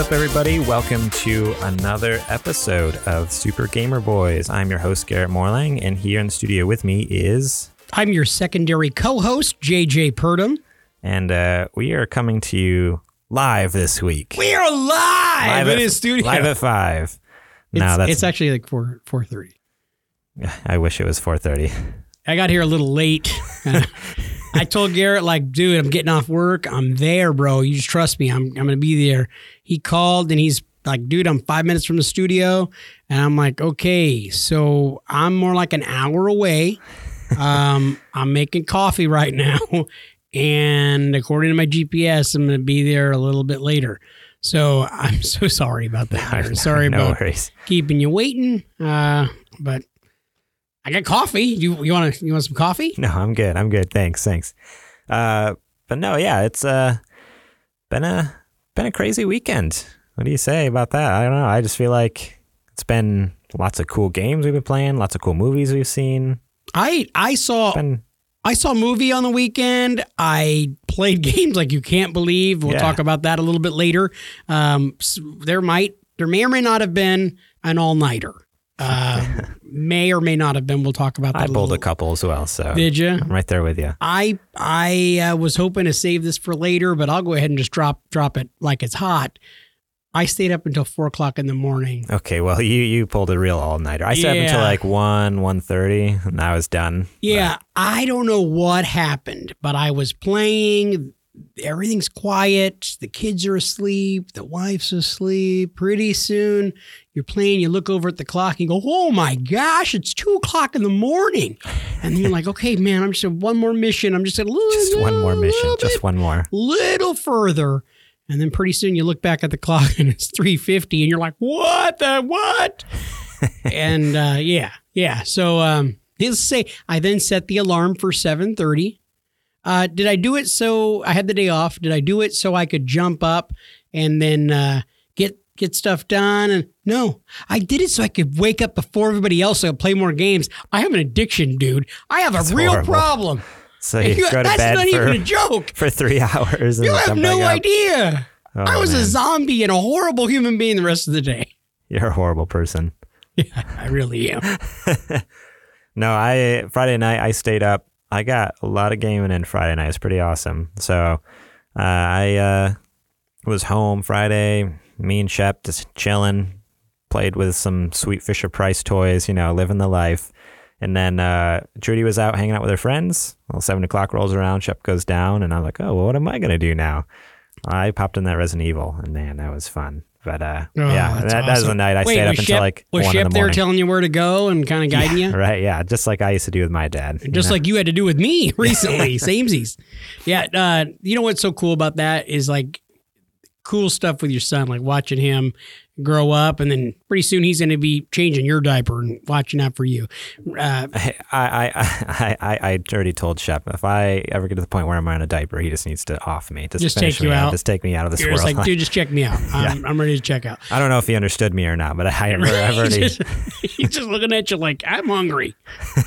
up, everybody? Welcome to another episode of Super Gamer Boys. I'm your host, Garrett Morlang, and here in the studio with me is. I'm your secondary co-host, JJ Purdom. And uh, we are coming to you live this week. We are live, in at, his studio. Live at five. it's, no, that's. it's actually like four four thirty. I wish it was four thirty. I got here a little late. I told Garrett, like, dude, I'm getting off work. I'm there, bro. You just trust me. I'm I'm gonna be there. He called and he's like, dude, I'm five minutes from the studio. And I'm like, okay, so I'm more like an hour away. Um, I'm making coffee right now. And according to my GPS, I'm gonna be there a little bit later. So I'm so sorry about that. Sorry no about worries. keeping you waiting. Uh, but I got coffee. You you want to you want some coffee? No, I'm good. I'm good. Thanks. Thanks. Uh, but no, yeah, it's uh, been a been a crazy weekend. What do you say about that? I don't know. I just feel like it's been lots of cool games we've been playing, lots of cool movies we've seen. I I saw Been I saw a movie on the weekend. I played games like you can't believe. We'll Yeah. talk about that a little bit later. Um, there might there may or may not have been an all nighter. Uh, may or may not have been. We'll talk about that. I a pulled a couple as well, so Did you? I'm right there with you. I I uh, was hoping to save this for later, but I'll go ahead and just drop drop it like it's hot. I stayed up until four o'clock in the morning. Okay, well you you pulled a real all nighter. I stayed up until like one one thirty, and I was done. Yeah, I don't know what happened, but I was playing. Everything's quiet. The kids are asleep. The wife's asleep. Pretty soon, you're playing. You look over at the clock and go, "Oh my gosh, it's two o'clock in the morning!" And then you're like, "Okay, man, I'm just one more mission. I'm just a little, just one more mission, little just one more. little further." And then pretty soon you look back at the clock and it's 3:50 and you're like, "What the what?" and uh, yeah, yeah. So um, let's say I then set the alarm for 7:30. Uh, did I do it so I had the day off? Did I do it so I could jump up and then uh, get stuff done? And no, I did it so I could wake up before everybody else so I could play more games. I have an addiction, dude. I have a That's real horrible. problem. So you You- go to that's bed not for, even a joke. for three hours. And You have no idea. Oh, I was man. a zombie and a horrible human being the rest of the day. You're a horrible person. Yeah, I really am. No, I Friday night I stayed up. I got a lot of gaming in Friday night. It's pretty awesome. So uh, I uh, was home Friday. Me and Shep just chilling, played with some sweet Fisher Price toys. You know, living the life. And then uh, Trudy was out hanging out with her friends. Well, seven o'clock rolls around. Shep goes down, and I'm like, oh, well, what am I gonna do now? I popped in that Resident Evil, and man, that was fun. But uh, Oh, yeah, that's that, that was the night I Wait, stayed up was until Shep- like was one Shep in the morning. there telling you where to go and kind of guiding you? Right, yeah, just like I used to do with my dad. you Just know? like you had to do with me recently, samesies. Yeah, uh, you know what's so cool about that is like cool stuff with your son, like watching him grow up, and then pretty soon he's going to be changing your diaper and watching out for you. Uh, I, I, I, I, I already told Shep if I ever get to the point where I'm wearing a diaper, he just needs to off me. Just, Just take you me out. Just take me out of this you're world. just like, dude, just check me out. I'm, I'm ready to check out. I don't know if he understood me or not, but I, I've He's already. just, he's just looking at you like, I'm hungry.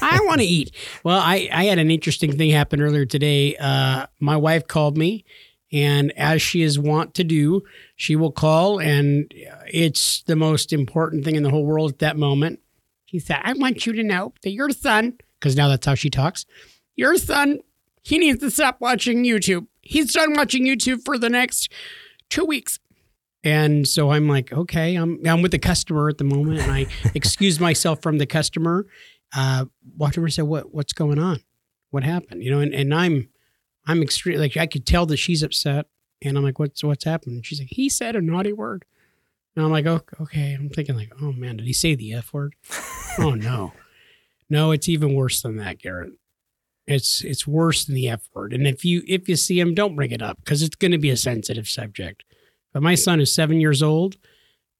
I want to eat. Well, I, I had an interesting thing happen earlier today. Uh, my wife called me, and as she is wont to do, she will call, and it's the most important thing in the whole world at that moment. She said, I want you to know that your son, because now that's how she talks, your son, he needs to stop watching YouTube. He's done watching YouTube for the next two weeks. And so I'm like, okay, I'm I'm with the customer at the moment, and I excuse myself from the customer. Uh, walked over and said, "What what's going on? What happened?" You know, and, and I'm I'm extreme. Like I could tell that she's upset, and I'm like, "What's what's happened?" And she's like, "He said a naughty word." And I'm like, "Oh, okay." I'm thinking like, "Oh man, did he say the f word?" oh no, no, it's even worse than that, Garrett. It's it's worse than the f word. And if you if you see him, don't bring it up because it's going to be a sensitive subject. But my son is seven years old.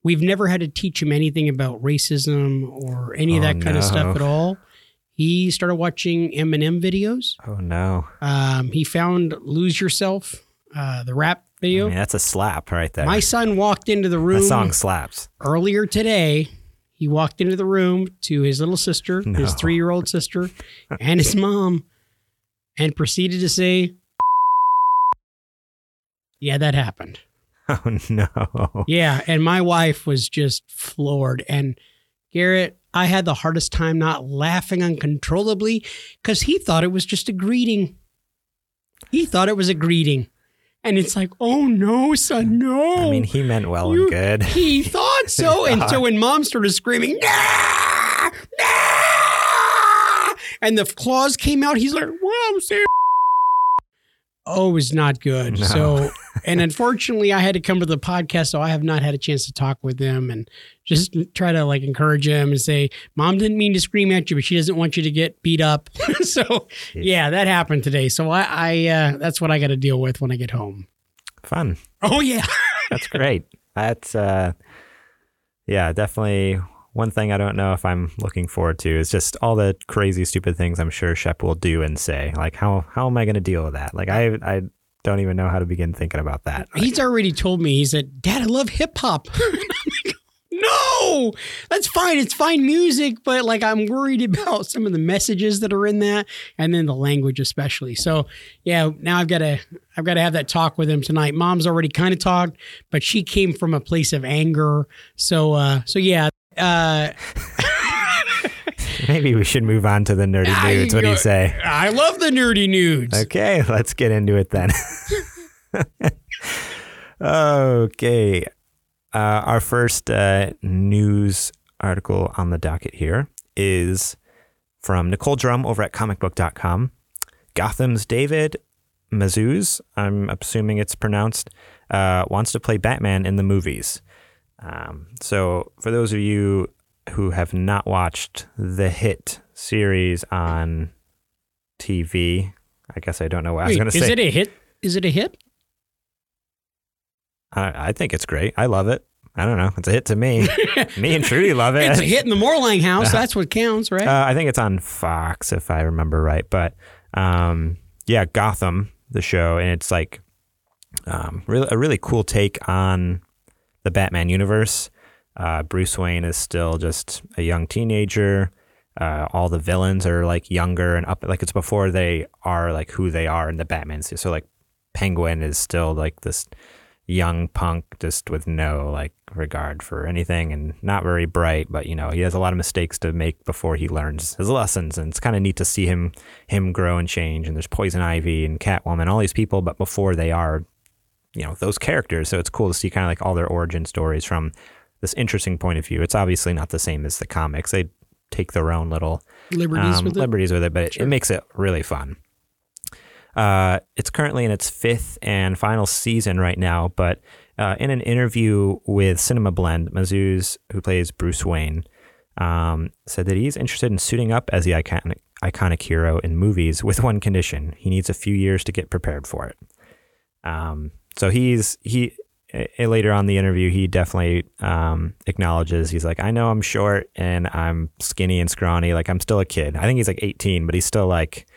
We've never had to teach him anything about racism or any of Oh, that kind of stuff at all. He started watching Eminem videos. Oh no! Um, he found "Lose Yourself," uh, the rap I video. mean, that's a slap right there. My son walked into the room that song slaps. earlier today. He walked into the room to his little sister, his three-year-old sister, and his mom, and proceeded to say, "Yeah, that happened." Oh no. Yeah, and my wife was just floored. And Garrett, I had the hardest time not laughing uncontrollably because he thought it was just a greeting. He thought it was a greeting. And it's like, oh no, son, no. I mean, he meant well You- and good. he thought so. and so when mom started screaming, nah, nah, and the claws came out, he's like, well, I'm saying. Oh, it was not good. No. So, and unfortunately, I had to come to the podcast, so I have not had a chance to talk with them and just try to like encourage them and say, "Mom didn't mean to scream at you, but she doesn't want you to get beat up." so, yeah, that happened today. So I, I uh, that's what I got to deal with when I get home. Fun. Oh yeah, That's great. That's uh yeah, definitely one thing I don't know if I'm looking forward to is just all the crazy stupid things I'm sure Shep will do and say. Like how how am I going to deal with that? Like I I don't even know how to begin thinking about that. He's already told me. He said, "Dad, I love hip hop." no, that's fine. It's fine music, but like I'm worried about some of the messages that are in that, and then the language especially. So yeah, now I've got to I've got to have that talk with him tonight. Mom's already kind of talked, but she came from a place of anger. So uh, so yeah. Uh, maybe we should move on to the nerdy I nudes. What do you say? I love the nerdy nudes. Okay, let's get into it then. okay. Uh, our first uh, news article on the docket here is from Nicole Drum over at comicbook.com. Gotham's David Mazouz, I'm assuming it's pronounced, uh, wants to play Batman in the movies. Um, so, for those of you who have not watched the hit series on TV, I guess I don't know what I was going to say. is it a hit? Is it a hit? I, I think it's great. I love it. I don't know. It's a hit to me. me and Trudy love it. It's a hit in the Morlang house. That's what counts, right? Uh, I think it's on Fox, if I remember right. But um, yeah, Gotham, the show, and it's like um, really a really cool take on the Batman universe. Uh, Bruce Wayne is still just a young teenager. Uh, all the villains are like younger and up, like it's before they are like who they are in the Batman. series. So like Penguin is still like this young punk just with no like regard for anything and not very bright but you know he has a lot of mistakes to make before he learns his lessons and it's kind of neat to see him him grow and change and there's poison ivy and catwoman all these people but before they are you know those characters so it's cool to see kind of like all their origin stories from this interesting point of view it's obviously not the same as the comics they take their own little Liberties um, with it. liberties with it, but it, Sure. it makes it really fun. Uh, it's currently in its fifth and final season right now, but uh, in an interview with Cinema Blend, Mazouz, who plays Bruce Wayne, um, said that he's interested in suiting up as the iconic, iconic hero in movies with one condition: he needs a few years to get prepared for it. Um, so he's he eh, later on the interview, he definitely um, acknowledges he's like, I know I'm short and I'm skinny and scrawny. Like I'm still a kid. I think he's like 18, but he's still like,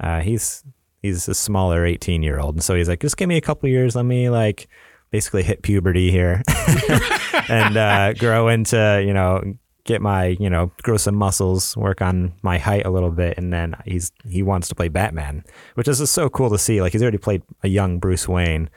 uh, he's he's a smaller 18 year old. And so he's like, just give me a couple years. Let me like basically hit puberty here and uh, grow into you know get my you know grow some muscles, work on my height a little bit, and then he's he wants to play Batman, which is just so cool to see. Like he's already played a young Bruce Wayne.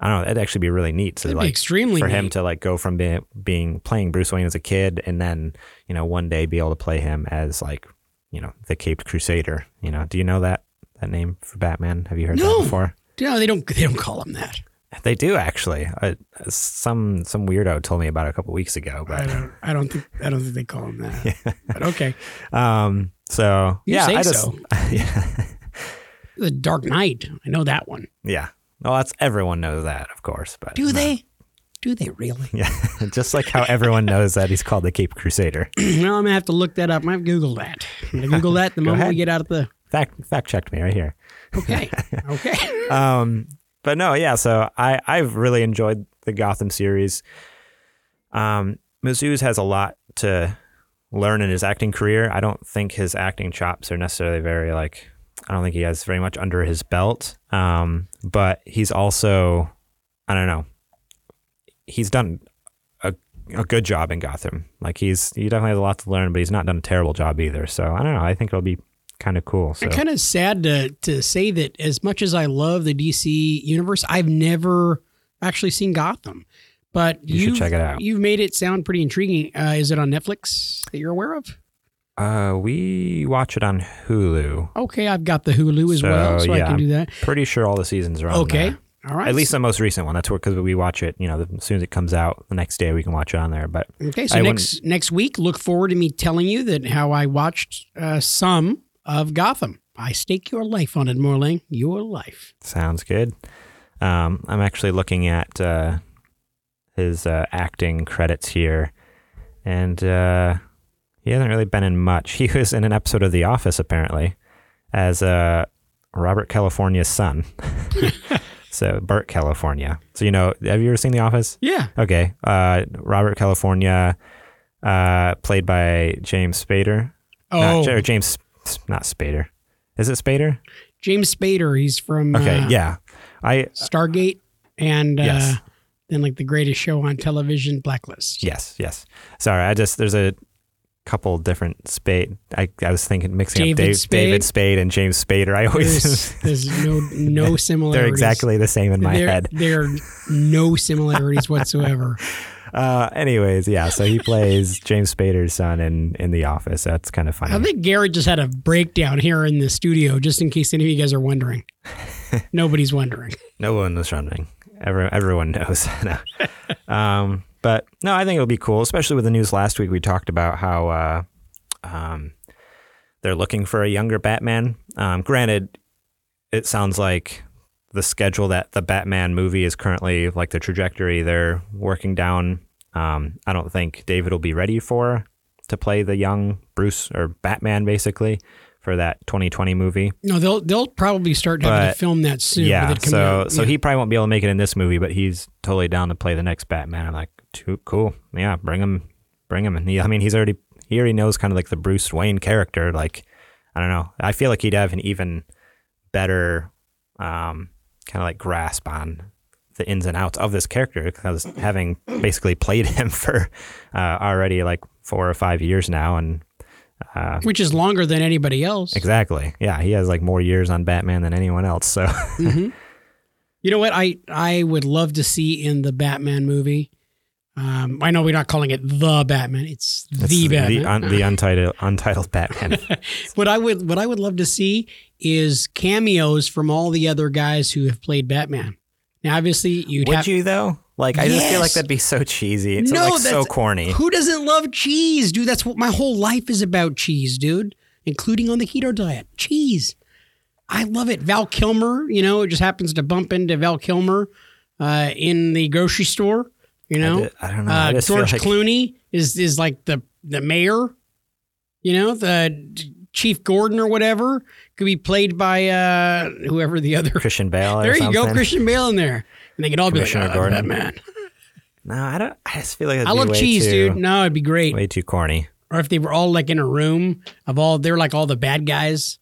I don't know. It'd actually be really neat to That'd like extremely for him to like go from being being playing Bruce Wayne as a kid, and then you know one day be able to play him as like you know the Caped Crusader. You know, do you know that that name for Batman? Have you heard No. that before? No, they don't. They don't call him that. They do actually. Uh, some some weirdo told me about it a couple weeks ago, I but don't. I don't think. I don't think they call him that. But okay, um, so You yeah, I just so. yeah, the Dark Knight. I know that one. yeah. Well, that's everyone knows that, of course, but Do they? Do they really? Yeah, just like how everyone knows that he's called the Cape Crusader. well, I'm gonna have to look that up. I've Googled that. I'm gonna Google that the moment ahead. we get out of the. Fact fact checked me right here. Okay. Okay. um, but no, yeah. So I I've really enjoyed the Gotham series. Um, Mazouz has a lot to learn in his acting career. I don't think his acting chops are necessarily very like. I don't think he has very much under his belt. Um, but he's also, I don't know. He's done a a good job in Gotham. Like he's he definitely has a lot to learn, but he's not done a terrible job either. So I don't know. I think it'll be kind of cool. So I'm kind of sad to to say that as much as I love the DC universe, I've never actually seen Gotham, but You should check it out. You've made it sound pretty intriguing. Uh, is it on Netflix that you're aware of? Uh, we watch it on Hulu. Okay, I've got the Hulu as So, well, so I can do that. Pretty sure all the seasons are on Okay, there. all right. At least the most recent one. That's because we watch it. You know, as soon as it comes out, the next day we can watch it on there. But Okay, so I next next week, look forward to me telling you that how I watched uh, some of Gotham. I stake your life on it, Morling. Your life. sounds good. Um, I'm actually looking at uh, his uh, acting credits here, and uh, he hasn't really been in much. He was in an episode of The Office apparently as uh, Robert California's son. so Bert California. So you know, have you ever seen The Office? Yeah. Okay. Uh, Robert California, uh, played by James Spader. Oh, Not, James, not Spader. Is it Spader? James Spader. He's from Okay. uh, yeah. I Stargate and uh, Yes. then like the greatest show on television, Blacklist. yes yes. Sorry, I just there's a couple different Spade. I, I was thinking mixing David up Dave, Spade? David Spade and James Spader. I always There's, there's no no similarities. they're exactly the same in my there, head. There are no similarities whatsoever. Uh, anyways, yeah. So he plays James Spader's son in in The Office. That's kind of funny. I think Garrett just had a breakdown here in the studio, just in case any of you guys are wondering. Nobody's wondering. No one was wondering. Every, everyone knows. No. um, but no, I think it'll be cool, especially with the news last week. We talked about how uh, um, they're looking for a younger Batman. Um, granted, it sounds like the schedule that the Batman movie is currently like the trajectory they're working down. Um, I don't think David will be ready for to play the young Bruce or Batman, basically, for that 2020 movie. No, they'll they'll probably start having But, to film that soon. Yeah, so out. so Yeah. he probably won't be able to make it in this movie, but he's totally down to play the next Batman. I'm like, too cool. Yeah, bring him, bring him. And he, I mean, he's already he already knows kind of like the Bruce Wayne character. Like, I don't know. I feel like he'd have an even better um, kind of like grasp on the ins and outs of this character because having basically played him for uh, already like four or five years now, and uh, which is longer than anybody else. exactly, yeah, he has like more years on Batman than anyone else. So. hmm You know what? I I would love to see in the Batman movie. Um, I know we're not calling it the Batman; it's It's the Batman. the, un, the untitled untitled Batman. what I would what I would love to see is cameos from all the other guys who have played Batman. Now, obviously, you'd Would have you though? Like, I just feel like that'd be so cheesy. It's No, like so corny. Who doesn't love cheese, dude? That's what my whole life is about cheese, dude, including on the keto diet. Cheese. I love it. Val Kilmer, you know, it just happens to bump into Val Kilmer uh, in the grocery store, you know. I, di- I don't know. Uh, just George like, Clooney is is like the the mayor, you know, the Chief Gordon or whatever could be played by uh, whoever the other. Christian Bale. Or There you go. Christian Bale in there, and they could all be like, oh, Gordon. Batman. No, I don't. I just feel like I love cheese, too, dude. No, it'd be great. Way too corny. or if they were all like in a room of all they're like all the bad guys,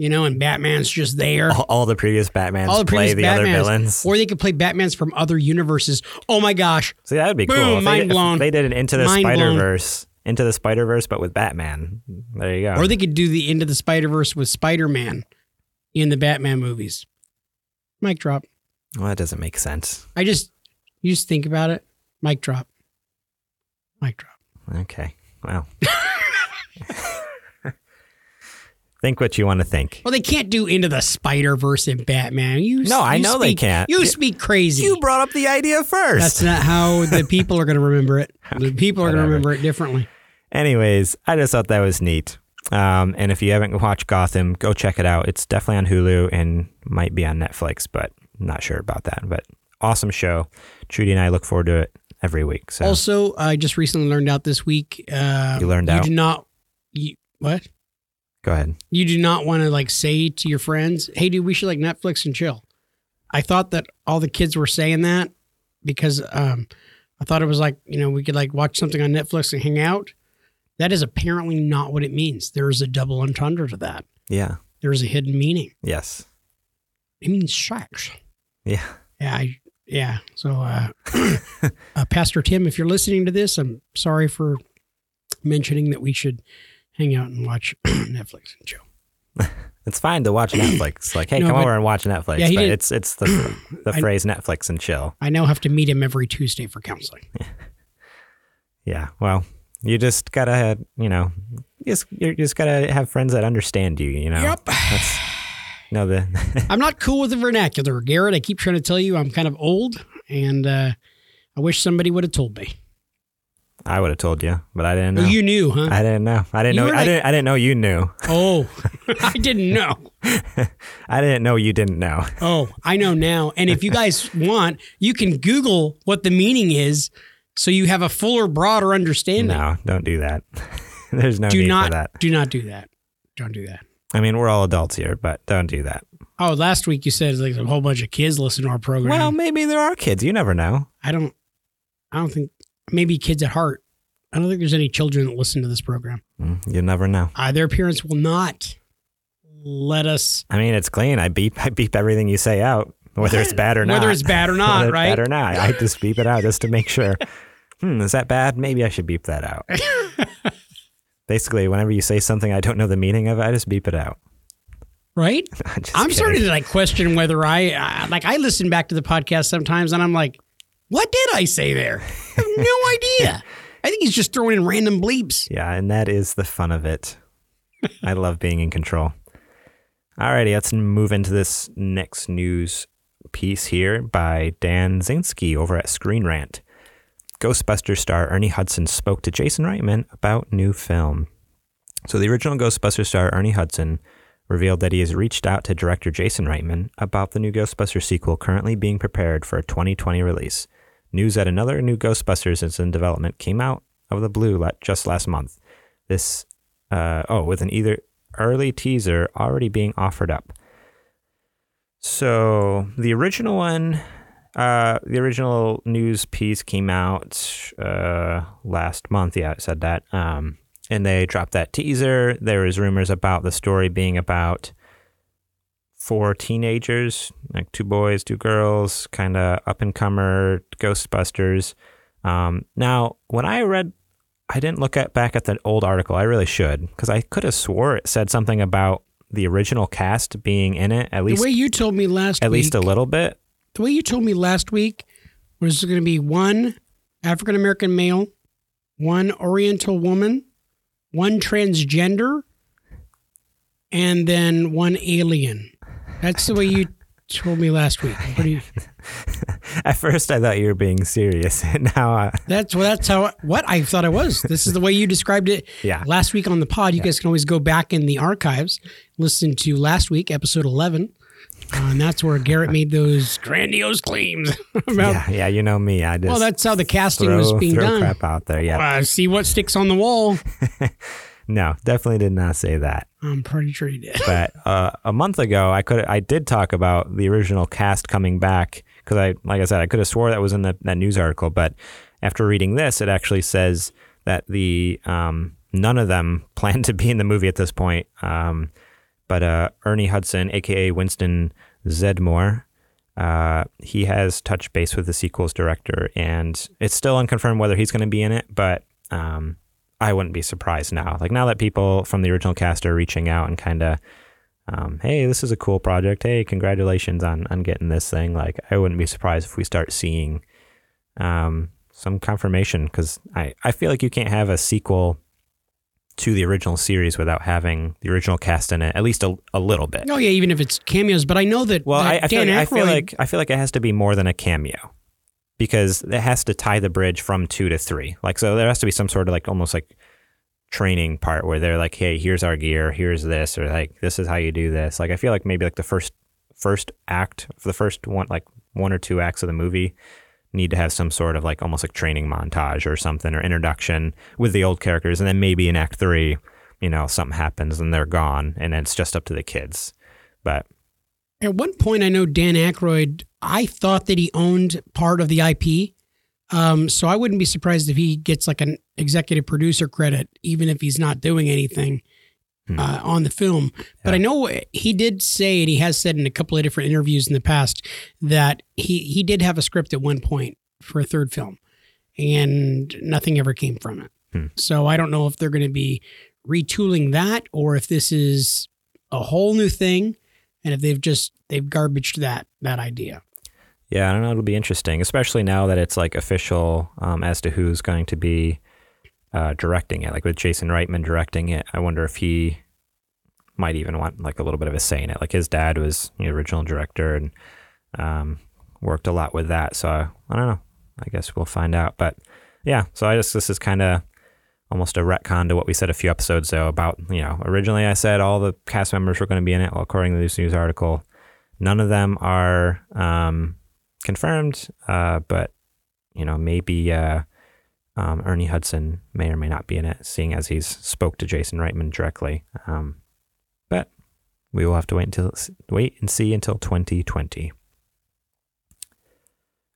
you know, and Batman's just there. All, all the previous Batmans All the play previous the other villains. Or they could play Batmans from other universes. Oh my gosh. See, that would be Boom, cool. If mind they, blown. they did an Into the. Spider Verse, Into the Spider Verse, but with Batman. There you go. Or they could do the Into the Spider Verse with Spider Man in the Batman movies. Mic drop. well, that doesn't make sense. I just you just think about it. Mic drop. Mic drop. Okay. Well. think what you want to think. Well, they can't do Into the Spider Verse in Batman. You No, I you know they can't. You speak crazy. You brought up the idea first. That's not how the people are going to remember it. The people are going to remember it differently. Anyways, I just thought that was neat. Um, and if you haven't watched Gotham, go check it out. It's definitely on Hulu and might be on Netflix, but I'm not sure about that. But awesome show. Trudy and I look forward to it every week. So Also, I just recently learned out this week. Uh, You learned you out? do not. You, what? Go ahead. You do not want to like say to your friends, "Hey, dude, we should like Netflix and chill." I thought that all the kids were saying that because um, I thought it was like you know we could like watch something on Netflix and hang out. That is apparently not what it means. There is a double entendre to that. Yeah. There is a hidden meaning. Yes. It means sex. Yeah. Yeah, I, yeah. So, uh, uh, Pastor Tim, if you're listening to this, I'm sorry for mentioning that we should hang out and watch Netflix and chill. It's fine to watch Netflix. Like, hey, No, come but- over and watch Netflix. Yeah, but it's it's the the I- phrase Netflix and chill. I now have to meet him every Tuesday for counseling. Yeah. Well, you just gotta, you know, you just you just gotta have friends that understand you. You know. Yep. That's, no, the I'm not cool with the vernacular, Garrett. I keep trying to tell you I'm kind of old, and uh, I wish somebody would have told me. I would have told you, but I didn't know. You knew, huh? I didn't know. I didn't You know. I like- didn't. I didn't know you knew. oh, I didn't know. I didn't know you didn't know. Oh, I know now. And if you guys want, you can Google what the meaning is, so you have a fuller, broader understanding. No, don't do that. There's no do need not for that. do not do that. Don't do that. I mean, we're all adults here, but don't do that. Oh, last week you said like a whole bunch of kids listen to our program. Well, maybe there are kids. You never know. I don't. I don't think maybe kids at heart. I don't think there's any children that listen to this program. Mm, You never know. Uh, their parents will not let us, I mean, it's clean. I beep. I beep everything you say out, whether it's bad or not. whether it's bad or not, right? Bad or not. I just beep it out just to make sure. Hmm, is that bad? Maybe I should beep that out. Basically, whenever you say something I don't know the meaning of, I just beep it out. right? I'm starting to like question whether I uh, like. I listen back to the podcast sometimes, and I'm like, "What did I say there? I have no idea." I think he's just throwing in random bleeps. Yeah, and that is the fun of it. I love being in control. Alrighty, let's move into this next news piece here by Dan Zinski over at Screen Rant. Ghostbuster star Ernie Hudson spoke to Jason Reitman about new film. So the original Ghostbuster star Ernie Hudson revealed that he has reached out to director Jason Reitman about the new Ghostbuster sequel currently being prepared for a 2020 release. News that another new Ghostbusters is in development came out of the blue just last month. This, uh, oh, with an either early teaser already being offered up. So the original one, uh, the original news piece came out uh, last month. Yeah, it said that. Um, and they dropped that teaser. There was rumors about the story being about four teenagers, like two boys, two girls, kind of up and comer Ghostbusters. Um, now, when I read, I didn't look at back at the old article. I really should because I could have swore it said something about the original cast being in it at least The way you told me last at week, least a little bit. the way you told me last week was going to be one African American male, one Oriental woman, one transgender, and then one alien. That's the way you told me last week. You, At first, I thought you were being serious. now, uh, that's well, that's how what I thought I was. This is the way you described it yeah, last week on the pod. You guys can always go back in the archives, listen to last week, episode eleven. Uh, and that's where Garrett made those grandiose claims about yeah, yeah. You know me. I just Well, that's how the casting throw, was being throw done. crap out there. Yeah, Uh, see what sticks on the wall. No, definitely did not say that. I'm pretty sure he did. but uh, a month ago, I could I did talk about the original cast coming back because I, like I said, I could have swore that was in the, that news article, but after reading this, it actually says that the um, none of them plan to be in the movie at this point. Um, but uh, Ernie Hudson, aka Winston Zeddemore, uh, he has touched base with the sequel's director, and it's still unconfirmed whether he's going to be in it, but. Um, I wouldn't be surprised now. Like now that people from the original cast are reaching out and kind of, um, hey, this is a cool project. Hey, congratulations on on getting this thing. Like I wouldn't be surprised if we start seeing um, some confirmation because I I feel like you can't have a sequel to the original series without having the original cast in it at least a, a little bit. Oh yeah, even if it's cameos, but I know that. Well, I, that I, feel Dan like, I feel like I feel like it has to be more than a cameo because it has to tie the bridge from two to three. Like, so there has to be some sort of like almost like training part where they're like, "Hey, here's our gear, here's this," or like, "This is how you do this." Like, I feel like maybe like the first first act, the first one, like one or two acts of the movie need to have some sort of like almost like training montage or something or introduction with the old characters and then maybe in act 3 you know something happens and they're gone and it's just up to the kids but At one point, I know Dan Aykroyd. I thought that he owned part of the IP, um, so I wouldn't be surprised if he gets like an executive producer credit, even if he's not doing anything Hmm. uh, on the film. But I know he did say, and he has said in a couple of different interviews in the past, that he he did have a script at one point for a third film, and nothing ever came from it. Hmm. So I don't know if they're going to be retooling that or if this is a whole new thing, and if they've just they've garbaged that that idea. Yeah, I don't know. It'll be interesting, especially now that it's like official um, as to who's going to be uh, directing it. Like with Jason Reitman directing it, I wonder if he might even want like a little bit of a say in it. Like his dad was the original director and um, worked a lot with that. So I, I don't know. I guess we'll find out. But yeah, so I just this is kind of almost a retcon to what we said a few episodes ago about you know originally I said all the cast members were going to be in it. Well, according to this news article, none of them are um, confirmed. Uh, but you know maybe. Uh, um, Ernie Hudson may or may not be in it, seeing as he's spoke to Jason Reitman directly. Um, but we will have to wait until wait and see until 2020.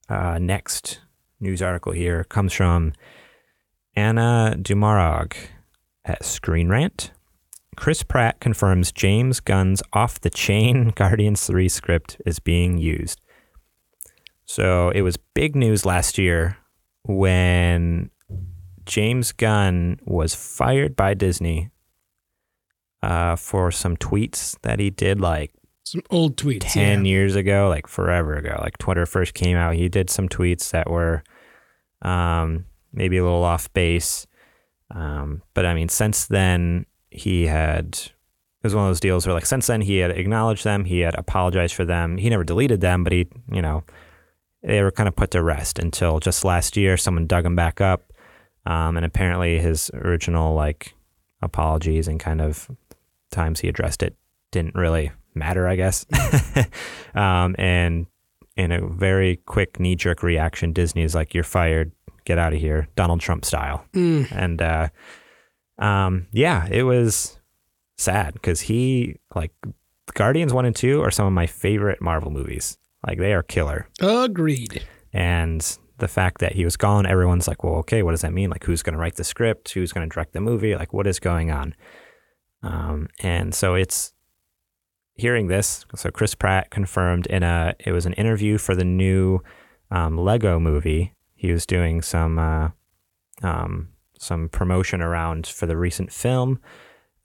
Uh, next news article here comes from Ana Dumaraog at Screen Rant. Chris Pratt confirms James Gunn's off the chain Guardians 3 script is being used. So it was big news last year when James Gunn was fired by Disney uh, for some tweets that he did like Some old tweets. 10 yeah. years ago, like forever ago. Like Twitter first came out, he did some tweets that were um, maybe a little off base. Um, but I mean, since then, he had, it was one of those deals where, like, since then, he had acknowledged them, he had apologized for them. He never deleted them, but he, you know, they were kind of put to rest until just last year, someone dug him back up. Um, and apparently, his original, like, apologies and kind of times he addressed it didn't really matter, I guess. um, and in a very quick knee jerk reaction, Disney is like, "You're fired. Get out of here," Donald Trump style. Mm. And uh, um, yeah, it was sad because he like Guardians one and two are some of my favorite Marvel movies. Like they are killer. Agreed. And the fact that he was gone, everyone's like, well, okay, what does that mean? Like, who's going to write the script? Who's going to direct the movie? Like, what is going on? Um, and so it's hearing this. So Chris Pratt confirmed in a, it was an interview for the new um, Lego movie. He was doing some, uh, um, some promotion around for the recent film.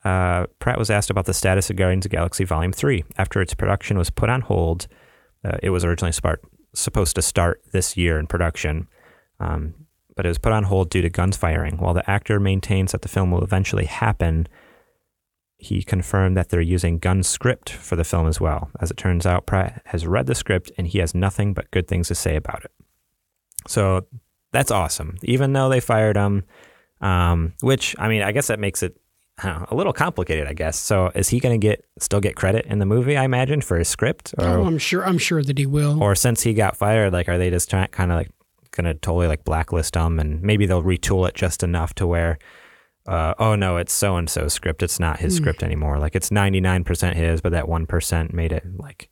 Uh, Pratt was asked about the status of Guardians of Galaxy Volume 3. After its production was put on hold, uh, it was originally supposed to start this year in production, um, but it was put on hold due to Gunn's firing. While the actor maintains that the film will eventually happen, he confirmed that they're using Gunn script for the film as well. As it turns out, Pratt has read the script and he has nothing but good things to say about it. So that's awesome. Even though they fired him, um, which I mean, I guess that makes it know, a little complicated. I guess. So is he going to get still get credit in the movie? I imagine for his script, or Oh, I'm sure. I'm sure that he will. or since he got fired, like are they just trying kind of like going to totally like blacklist him and maybe they'll retool it just enough to where. Uh, oh no, it's so and so script. It's not his Hmm. script anymore. Like it's ninety nine percent his, but that one percent made it like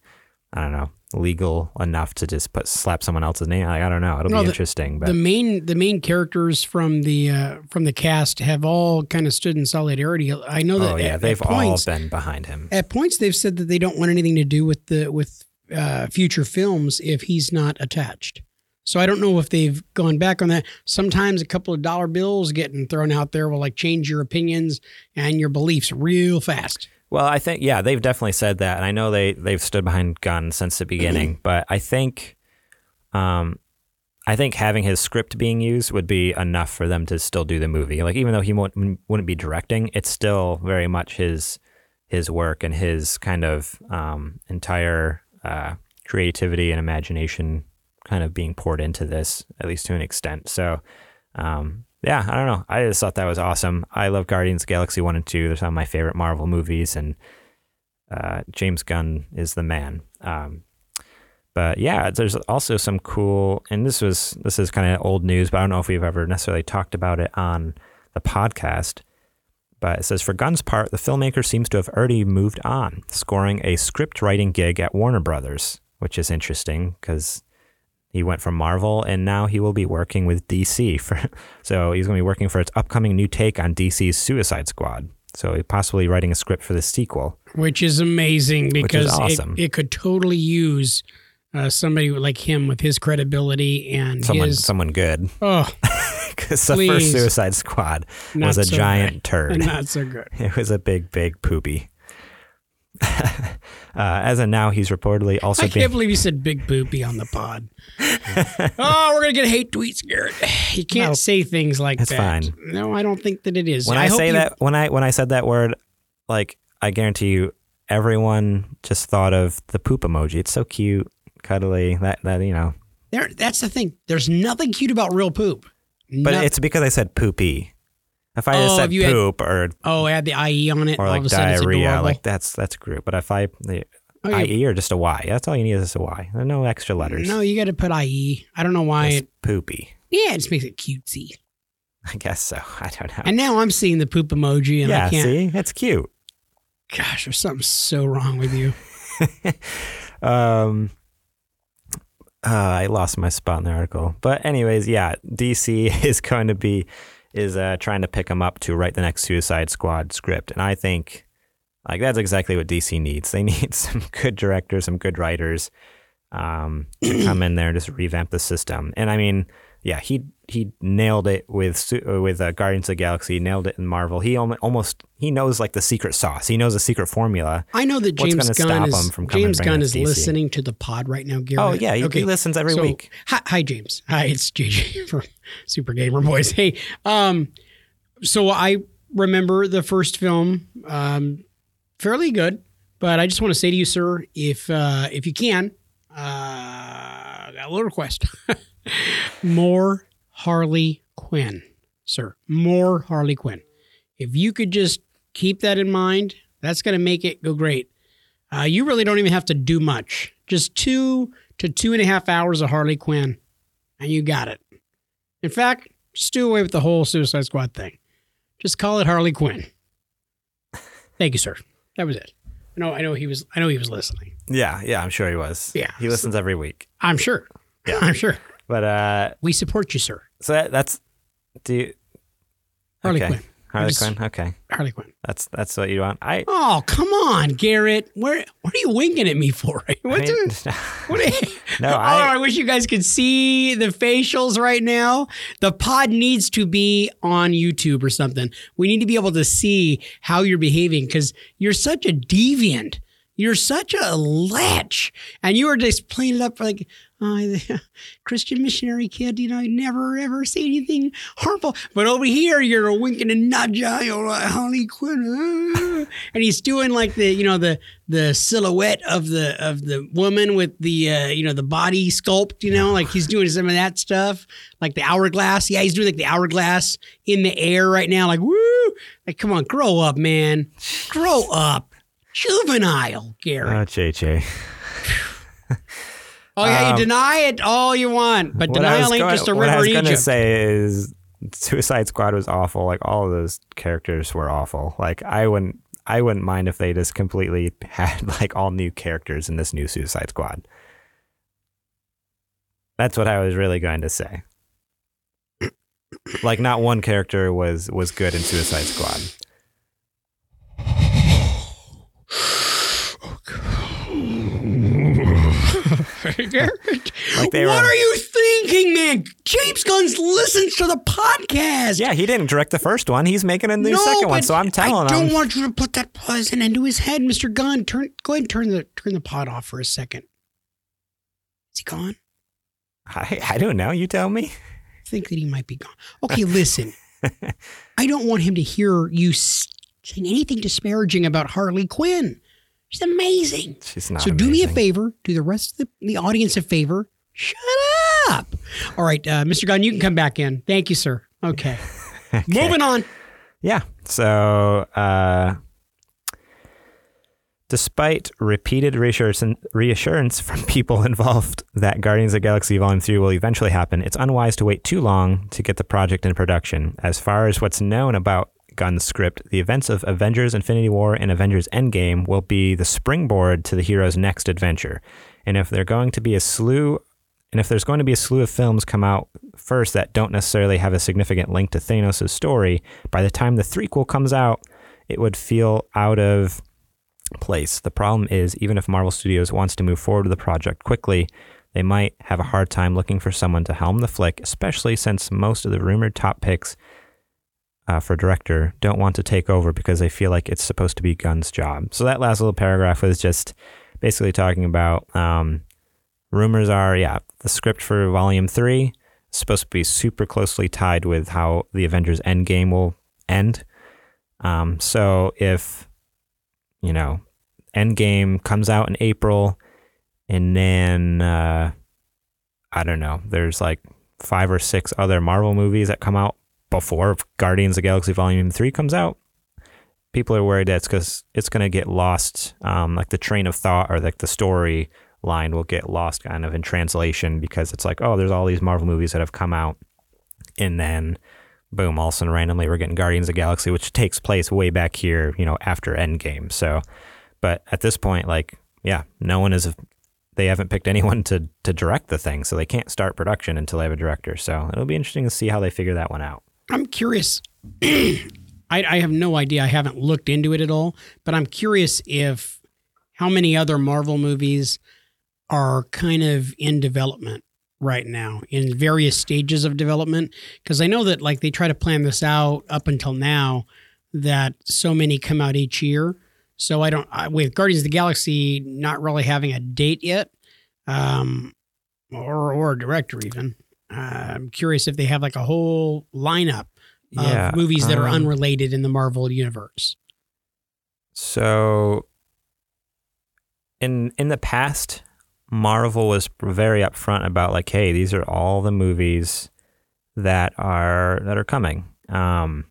I don't know legal enough to just put slap someone else's name. Like, I don't know. It'll be the- interesting. But the main the main characters from the uh, from the cast have all kind of stood in solidarity. I know that oh yeah, at, they've at all been behind him. at points they've said that they don't want anything to do with the with uh, future films if he's not attached. So I don't know if they've gone back on that. Sometimes a couple of dollar bills getting thrown out there will like change your opinions and your beliefs real fast. Well, I think yeah, they've definitely said that, and I know they they've stood behind Gunn since the beginning. but I think, um, I think having his script being used would be enough for them to still do the movie. Like even though he won't, wouldn't be directing, it's still very much his his work and his kind of um, entire uh, creativity and imagination kind of being poured into this, at least to an extent. So. Um, yeah, I don't know. I just thought that was awesome. I love Guardians Galaxy 1 and 2. They're some of my favorite Marvel movies, and uh, James Gunn is the man. Um, but yeah, there's also some cool, and this was this is kind of old news, but I don't know if we've ever necessarily talked about it on the podcast. But it says for Gunn's part, the filmmaker seems to have already moved on, scoring a script writing gig at Warner Brothers, which is interesting because he went from Marvel and now he will be working with DC for so he's going to be working for its upcoming new take on DC's Suicide Squad. So possibly writing a script for the sequel. which is amazing is because awesome. it, it could totally use uh, somebody like him with his credibility and Someone his someone good oh because the first Suicide Squad was a so giant good. turd. not so good. It was a big big poopy. uh, as of now, he's reportedly also I being. can't believe you said big poopy on the pod. oh, we're gonna get hate tweets, Garrett. You can't No, say things like it's that. fine. No, I don't think that it is. when I, hope say you- that, when I when I said that word, like I guarantee you, everyone just thought of the poop emoji. It's so cute, cuddly. That that you know. there, that's the thing. There's nothing cute about real poop. But it's because I said poopy. If I just Oh, said if you had- poop or oh, add the IE on it. or all like of a sudden it's diarrhea, like that's that's a group. But if I the Okay. IE or just a Y, that's all you need is just a Y. No extra letters. No, you got to put IE. I don't know why. Just It, poopy. yeah, it just makes it cutesy. I guess so. I don't know. And now I'm seeing the poop emoji, and yeah, I can't. see, it's cute. Gosh, there's something so wrong with you. Um, uh, I lost my spot in the article, but anyways, yeah, DC is going to be is uh, trying to pick him up to write the next Suicide Squad script, and I think like that's exactly what DC needs. They need some good directors, some good writers, um, to come in there and just revamp the system. And I mean, yeah, he he nailed it with uh, with uh, Guardians of the Galaxy, nailed it in Marvel. He almo- almost he knows like the secret sauce. He knows the secret formula. I know that James stop Gunn is James Gunn is DC? listening to the pod right now, Garrett. Oh yeah, he, okay. he listens every So, week. Hi, hi, James. Hi, it's JJ from Super Gamer Boys. Hey, um, so I remember the first film, um, fairly good, but I just want to say to you, sir, if uh, if you can, uh, got a little request, more Harley Quinn, sir, more Harley Quinn. If you could just keep that in mind, that's going to make it go great. Uh, you really don't even have to do much. Just two to two and a half hours of Harley Quinn, and you got it. In fact, just do away with the whole Suicide Squad thing. Just call it Harley Quinn. Thank you, sir. That was it. I know. I know he was. I know he was listening. Yeah, yeah, I'm sure he was. Yeah. he listens every week. I'm sure. Yeah. I'm sure. But uh, We support you, sir. so that, that's do you, Harley okay. Quinn. Harley just- Quinn. Okay, Harley Quinn. that's that's what you want. I. Oh, come on, Garrett. Where what are you winking at me for? What I the- What are you- No, oh, I- I wish you guys could see the facials right now. The pod needs to be on YouTube or something. We need to be able to see how you're behaving because you're such a deviant. You're such a lech. And you are just playing it up for like, oh, the Christian missionary kid, you know, I never ever say anything harmful. But over here, you're a winking and nudge, uh, you're like, Harley Quinn. uh," and he's doing like the, you know, the the silhouette of the of the woman with the uh, you know the body sculpt you know like he's doing some of that stuff like the hourglass yeah he's doing like the hourglass in the air right now like woo like come on grow up man grow up juvenile Gary Oh, JJ. Oh yeah um, you deny it all you want but denial ain't going- just a river. what I was gonna say is Suicide Squad was awful. Like all of those characters were awful. Like I wouldn't. I wouldn't mind if they just completely had like all new characters in this new Suicide Squad. That's what I was really going to say. Like not one character was was good in Suicide Squad. Like they what were- are you thinking man James Guns listens to the podcast Yeah, he didn't direct the first one. He's making a new second one, so I'm telling I don't want you to put that poison into his head, Mister Gunn. Turn, go ahead and turn the turn the pot off for a second. Is he gone? I, I don't know. You tell me. I think that he might be gone. Okay, listen. I don't want him to hear you saying anything disparaging about Harley Quinn. She's amazing. She's not. so do me a favor. Do the rest of the, the audience a favor. Shut up. All right, uh, Mr. Gunn, you can come back in. Thank you, sir. Okay. Moving on. Yeah. So, uh, despite repeated reassurance, reassurance from people involved that Guardians of the Galaxy Volume 3 will eventually happen, it's unwise to wait too long to get the project in production. As far as what's known about Gunn's script, the events of Avengers Infinity War and Avengers Endgame will be the springboard to the hero's next adventure. And if they're going to be a slew and if there's going to be a slew of films come out first that don't necessarily have a significant link to Thanos' story, by the time the threequel comes out, it would feel out of place. The problem is, even if Marvel Studios wants to move forward with the project quickly, they might have a hard time looking for someone to helm the flick, especially since most of the rumored top picks uh, for director don't want to take over because they feel like it's supposed to be Gunn's job. So that last little paragraph was just basically talking about um, rumors are, yeah, the script for Volume 3 is supposed to be super closely tied with how the Avengers Endgame will end. Um, so if, you know, Endgame comes out in April and then, uh, I don't know, there's like five or six other Marvel movies that come out before Guardians of the Galaxy Volume 3 comes out. People are worried that it's because it's going to get lost, um, like the train of thought or like the story line will get lost kind of in translation because it's like, oh, there's all these Marvel movies that have come out. And then, boom, all of a sudden, randomly, we're getting Guardians of Galaxy, which takes place way back here, you know, after Endgame. So, but at this point, like, yeah, no one is they haven't picked anyone to to direct the thing, so they can't start production until they have a director. So it'll be interesting to see how they figure that one out. I'm curious. I, I have no idea. I haven't looked into it at all, but I'm curious if how many other Marvel movies are kind of in development right now in various stages of development because I know that like they try to plan this out up until now that so many come out each year. So I don't I, with Guardians of the Galaxy not really having a date yet, um, or or a director even. Uh, I'm curious if they have like a whole lineup Yeah, of movies that are um, unrelated in the Marvel universe. So in in the past, Marvel was very upfront about like, hey, these are all the movies that are that are coming. Um,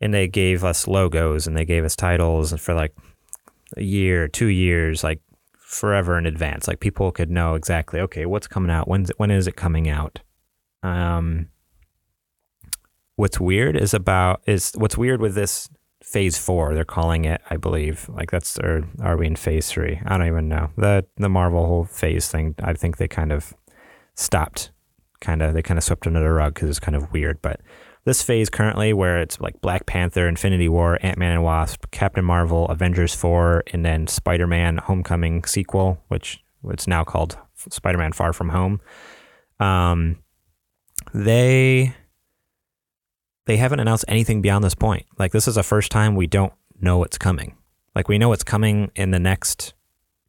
and they gave us logos and they gave us titles for like a year, two years, like forever in advance. Like people could know exactly, okay, what's coming out? When's it, when is it coming out? Um, what's weird is about is what's weird with this phase four. They're calling it, I believe. Like that's or are we in phase three? I don't even know. The the Marvel whole phase thing. I think they kind of stopped. Kind of they kind of swept under the rug because it's kind of weird. But this phase currently, where it's like Black Panther, Infinity War, Ant Man and Wasp, Captain Marvel, Avengers four, and then Spider Man Homecoming sequel, which it's now called Spider Man Far From Home. Um, they they haven't announced anything beyond this point. Like this is the first time we don't know what's coming. Like we know it's coming in the next,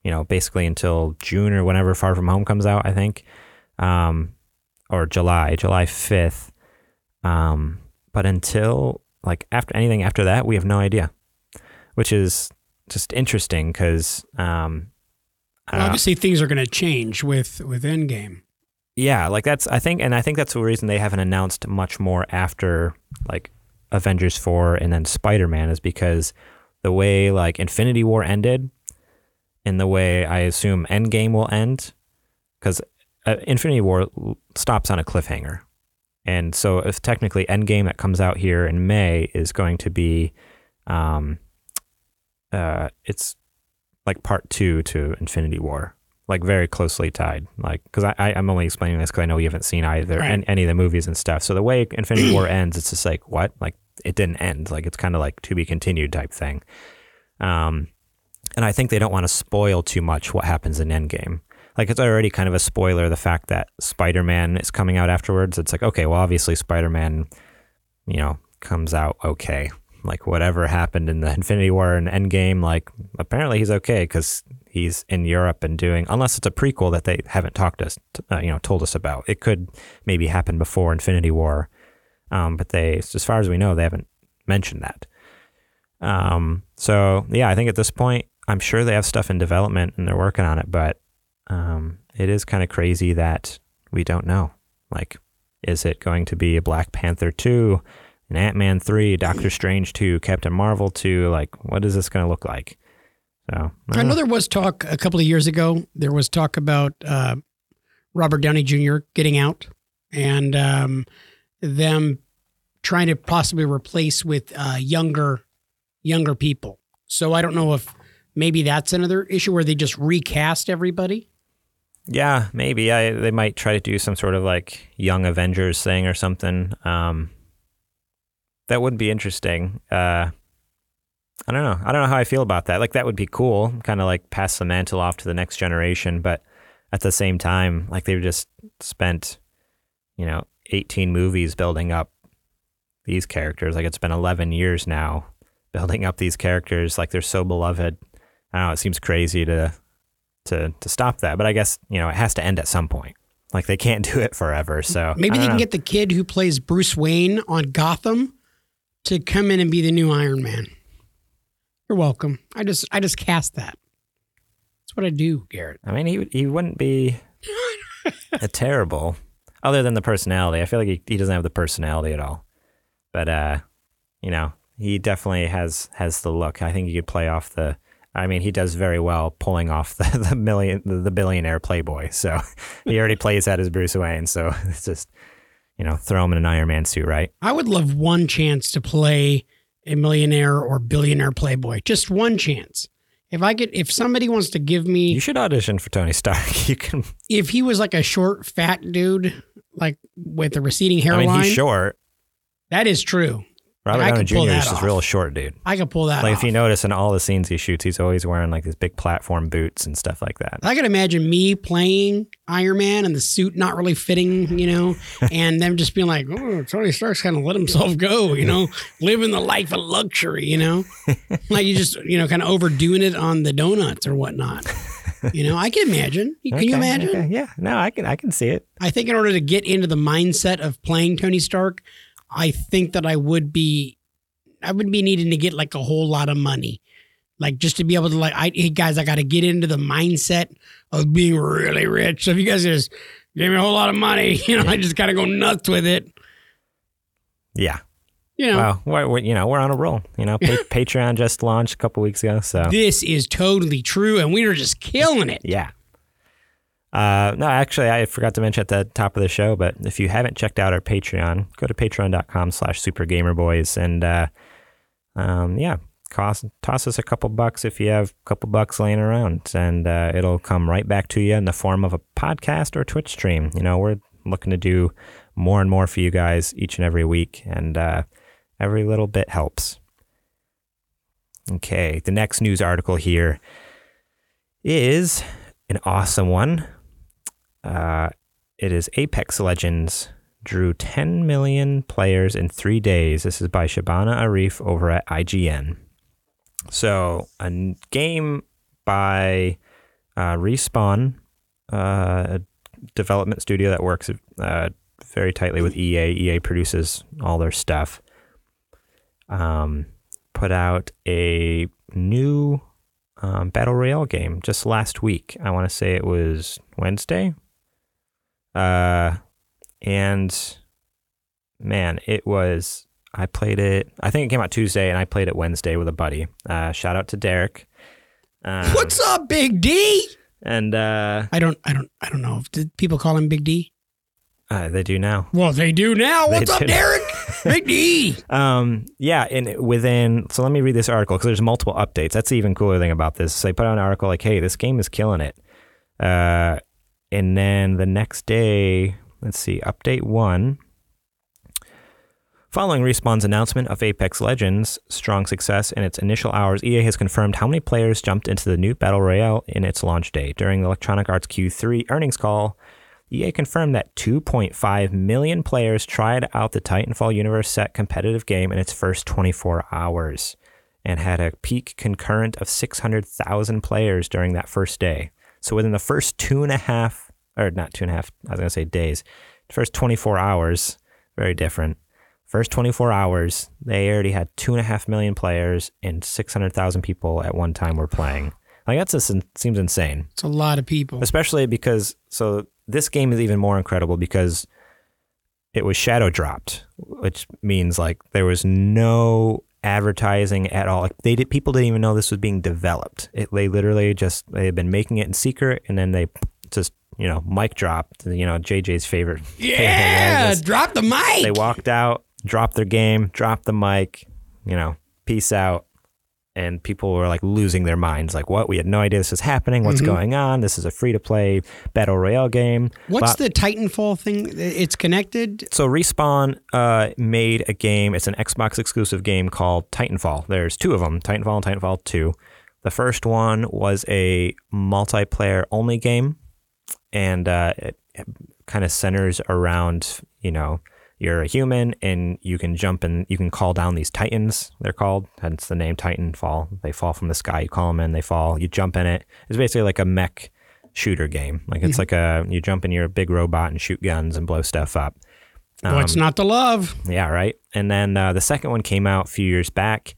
you know, basically until June or whenever Far From Home comes out, I think, um, or July, July fifth. Um, but until like after anything after that, we have no idea, which is just interesting because um, Well, obviously, things are going to change with with Endgame. yeah, like that's I think, and I think that's the reason they haven't announced much more after like Avengers four and then Spider Man is because the way like Infinity War ended, and the way I assume Endgame will end, because uh, Infinity War stops on a cliffhanger, and so if technically Endgame that comes out here in May is going to be, um, uh, it's like part two to Infinity War like very closely tied. Like, because I, I I'm only explaining this because I know you haven't seen either Right. an, any of the movies and stuff. So the way Infinity War ends, it's just like what? Like it didn't end. Like it's kind of like to be continued type thing. Um, and I think they don't want to spoil too much what happens in Endgame. Like it's already kind of a spoiler the fact that Spider Man is coming out afterwards. It's like okay, well obviously Spider Man, you know, comes out okay. Like whatever happened in the Infinity War and Endgame, like apparently he's okay because he's in Europe and doing. Unless it's a prequel that they haven't talked us, uh, you know, told us about. It could maybe happen before Infinity War, um, but they, as far as we know, they haven't mentioned that. Um, so yeah, I think at this point, I'm sure they have stuff in development and they're working on it, but um, it is kind of crazy that we don't know. Like, is it going to be a Black Panther two? an Ant Man three, Doctor Strange two, Captain Marvel two. Like, what is this going to look like? So I know there was talk a couple of years ago. There was talk about uh, Robert Downey Jr. getting out and um, them trying to possibly replace with uh, younger younger people. So I don't know if maybe that's another issue where they just recast everybody. Yeah, maybe I, they might try to do some sort of like Young Avengers thing or something. Um, that would be interesting. Uh, I don't know. I don't know how I feel about that. Like that would be cool, kind of like pass the mantle off to the next generation, but at the same time, like they've just spent, you know, 18 movies building up these characters. Like it's been 11 years now building up these characters. Like they're so beloved. I don't know. It seems crazy to to to stop that, but I guess you know it has to end at some point. Like they can't do it forever. So Maybe they don't can know. get the kid who plays Bruce Wayne on Gotham to come in and be the new Iron Man. You're welcome. I just I just cast that. That's what I do, Garrett. I mean, he he wouldn't be a terrible, other than the personality. I feel like he, he doesn't have the personality at all. But uh, you know, he definitely has has the look. I think he could play off the. I mean, he does very well pulling off the, the million the, billionaire playboy. So he already plays that as Bruce Wayne. So it's just you know throw him in an Iron Man suit, right? I would love one chance to play a millionaire or billionaire playboy. Just one chance. If I could, if somebody wants to give me, You should audition for Tony Stark. You can. if he was like a short, fat dude, like with a receding I hairline, mean, he's short. that is true. Robert Downey Jr. is just off. real short, dude. I could pull that Like off. if you notice in all the scenes he shoots, he's always wearing like these big platform boots and stuff like that. I could imagine me playing Iron Man and the suit not really fitting, you know, and them just being like, "Oh, Tony Stark's kind of let himself go, you know, living the life of luxury, you know, like you just, you know, kind of overdoing it on the donuts or whatnot." You know, I can imagine. Can you imagine? okay, Yeah, no, I can I can see it. I think in order to get into the mindset of playing Tony Stark, I think that I would be, I would be needing to get like a whole lot of money, like just to be able to like, I, hey guys, I got to get into the mindset of being really rich. So if you guys just give me a whole lot of money, you know, I just got to go nuts with it. Yeah. You know, Well, we're, we're- you know, we're on a roll. You know, pa- Patreon just launched a couple weeks ago, so this is totally true, and we are just killing it. yeah. Uh, no, actually, I forgot to mention at the top of the show, but if you haven't checked out our Patreon, go to patreon.com slash supergamerboys and, uh, um, yeah, cost, toss us a couple bucks if you have a couple bucks laying around and, uh, it'll come right back to you in the form of a podcast or Twitch stream. You know, we're looking to do more and more for you guys each and every week and, uh, every little bit helps. Okay, the next news article here is an awesome one. Uh, it is Apex Legends drew 10 million players in three days. This is by Shabana Arif over at IGN. So, a game by uh, Respawn, uh, a development studio that works uh, very tightly with EA. EA produces all their stuff. Um, put out a new um, battle royale game just last week. I want to say it was Wednesday. Uh, and man, it was. I played it. I think it came out Tuesday, and I played it Wednesday with a buddy. Uh, shout out to Derek. Um, What's up, Big D? And uh, I don't, I don't, I don't know. Did people call him Big D? uh, they do now. Well, they do now. They What's up. Derek? Big D. Um, yeah, and within so let me read this article because there's multiple updates. That's the even cooler thing about this. So they put out an article like, "Hey, this game is killing it," uh, and then the next day, let's see, update one. Following Respawn's announcement of Apex Legends' strong success in its initial hours, EA has confirmed how many players jumped into the new Battle Royale in its launch day. During the Electronic Arts Q3 earnings call, EA confirmed that 2.5 million players tried out the Titanfall universe set competitive game in its first 24 hours and had a peak concurrent of 600,000 players during that first day. So within the first two and a half, or not two and a half, I was going to say days, first 24 hours, very different. First 24 hours, they already had two and a half million players and 600,000 people at one time were playing. Like that's just seems insane It's a lot of people. especially because so this game is even more incredible because it was shadow dropped, which means like there was no advertising at all. They did, people didn't even know this was being developed. It they literally just they had been making it in secret, and then they just you know mic dropped. You know JJ's favorite. Yeah, Just- drop the mic. they walked out, dropped their game, dropped the mic, you know, peace out. And people were like losing their minds. Like, what? We had no idea this was happening. What's Mm-hmm. going on? This is a free to play battle royale game. What's But- the Titanfall thing? It's connected. so Respawn uh, made a game. It's an Xbox exclusive game called Titanfall. There's two of them, Titanfall and Titanfall 2. The first one was a multiplayer only game, and uh, it, it kind of centers around you know you're a human and you can jump and you can call down these titans. They're called, hence the name Titanfall. They fall from the sky. You call them in, they fall. You jump in it. It's basically like a mech shooter game. Like it's like a you jump in your big robot and shoot guns and blow stuff up. What's Um, not to love? yeah, right. And then uh, the second one came out a few years back,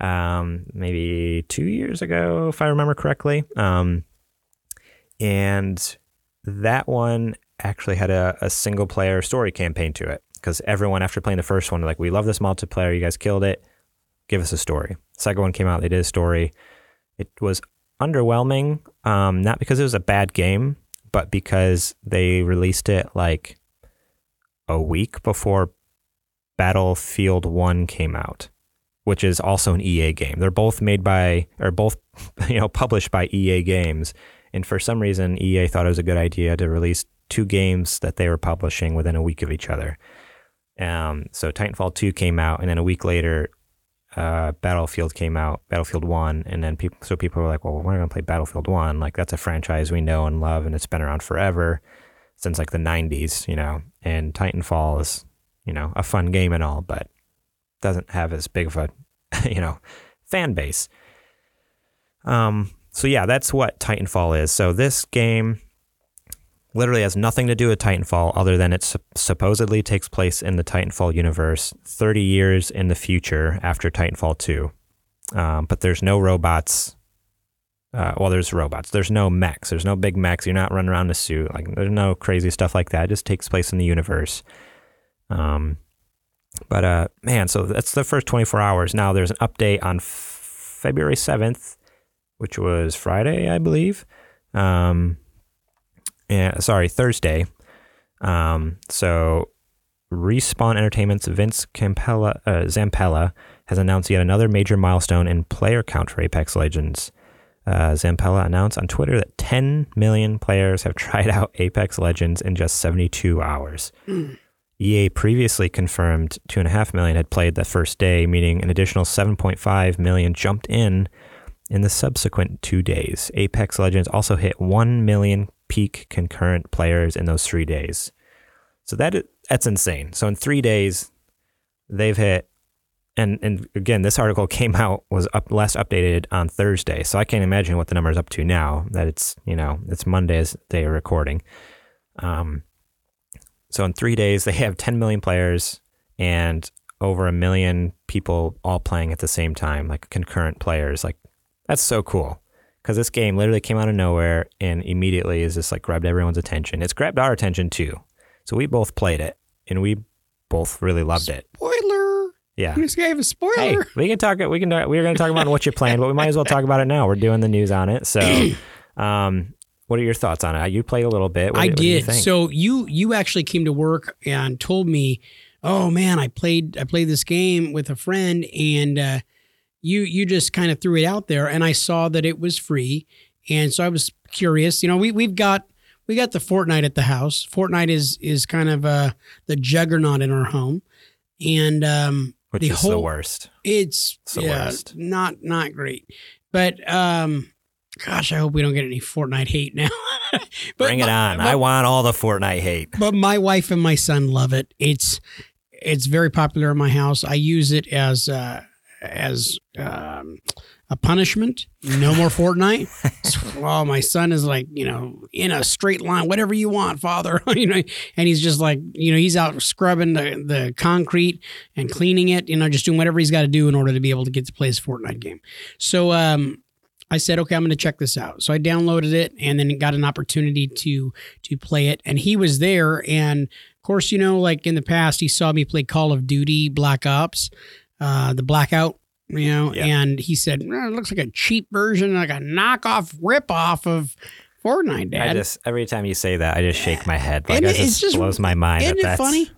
um, maybe two years ago, if I remember correctly. Um, and that one actually had a, a single player story campaign to it because everyone, after playing the first one, like, we love this multiplayer. You guys killed it. Give us a story. Second one came out. They did a story. It was underwhelming, um, not because it was a bad game, but because they released it like a week before Battlefield 1 came out, which is also an EA game. They're both made by or both you know published by EA Games, and for some reason EA thought it was a good idea to release two games that they were publishing within a week of each other. Um, so Titanfall 2 came out and then a week later uh, Battlefield came out, Battlefield 1, and then people so people were like, "Well, we're going to play Battlefield 1. Like that's a franchise we know and love and it's been around forever." since like the 90s, you know, and Titanfall is, you know, a fun game and all, but doesn't have as big of a, you know, fan base. Um, so yeah, that's what Titanfall is. So this game literally has nothing to do with Titanfall other than it sup- supposedly takes place in the Titanfall universe 30 years in the future after Titanfall 2. Um, but there's no robots uh, well, there's robots. There's no mechs. There's no big mechs. You're not running around in a suit. Like there's no crazy stuff like that. It just takes place in the universe. Um, but uh, man, so that's the first 24 hours. Now there's an update on f- February 7th, which was Friday, I believe. Um, yeah, sorry, Thursday. Um, so Respawn Entertainment's Vince Campella, uh, Zampella has announced yet another major milestone in player count for Apex Legends. Uh, Zampella announced on Twitter that 10 million players have tried out Apex Legends in just 72 hours. EA previously confirmed 2.5 million had played the first day, meaning an additional 7.5 million jumped in in the subsequent two days. Apex Legends also hit 1 million peak concurrent players in those three days. So that that's insane. So in three days, they've hit and and again, this article came out was up last updated on Thursday, so I can't imagine what the number is up to now. That it's you know it's Monday's day of recording. Um, so in three days, they have 10 million players and over a million people all playing at the same time, like concurrent players. Like that's so cool because this game literally came out of nowhere and immediately is just like grabbed everyone's attention. It's grabbed our attention too. So we both played it and we both really loved it. Spoiler. Yeah. You just gave a spoiler. Hey, we can talk. We can. We are going to talk about what you're playing, but we might as well talk about it now. We're doing the news on it. So, um, what are your thoughts on it? You played a little bit. What I do- what do you did. think? So you you actually came to work and told me, "Oh man, I played I played this game with a friend, and uh, you you just kind of threw it out there, and I saw that it was free, and so I was curious. You know, we we've got we got the Fortnite at the house. Fortnite is is kind of uh, the juggernaut in our home, and um, which the is the whole- worst. it's It's the yeah, worst. not not great. But um, gosh, I hope we don't get any Fortnite hate now. But Bring it my- on. I want all the Fortnite hate. but my wife and my son love it. It's it's very popular in my house. I use it as uh, as um, a punishment. No more Fortnite. well, my son is like you know in a straight line, whatever you want, father. you know, and he's just like you know he's out scrubbing the the concrete and cleaning it. You know, just doing whatever he's got to do in order to be able to get to play his Fortnite game. So um, I said, okay, I'm going to check this out. So I downloaded it and then got an opportunity to to play it. And he was there, and of course, you know, like in the past, he saw me play Call of Duty Black Ops, uh, the Blackout. You know, Yeah. and he said, "Well, it looks like a cheap version, like a knockoff ripoff of Fortnite, Dad. I just every time you say that, I just shake my head. Like And it just, just- blows my mind. Isn't that it funny?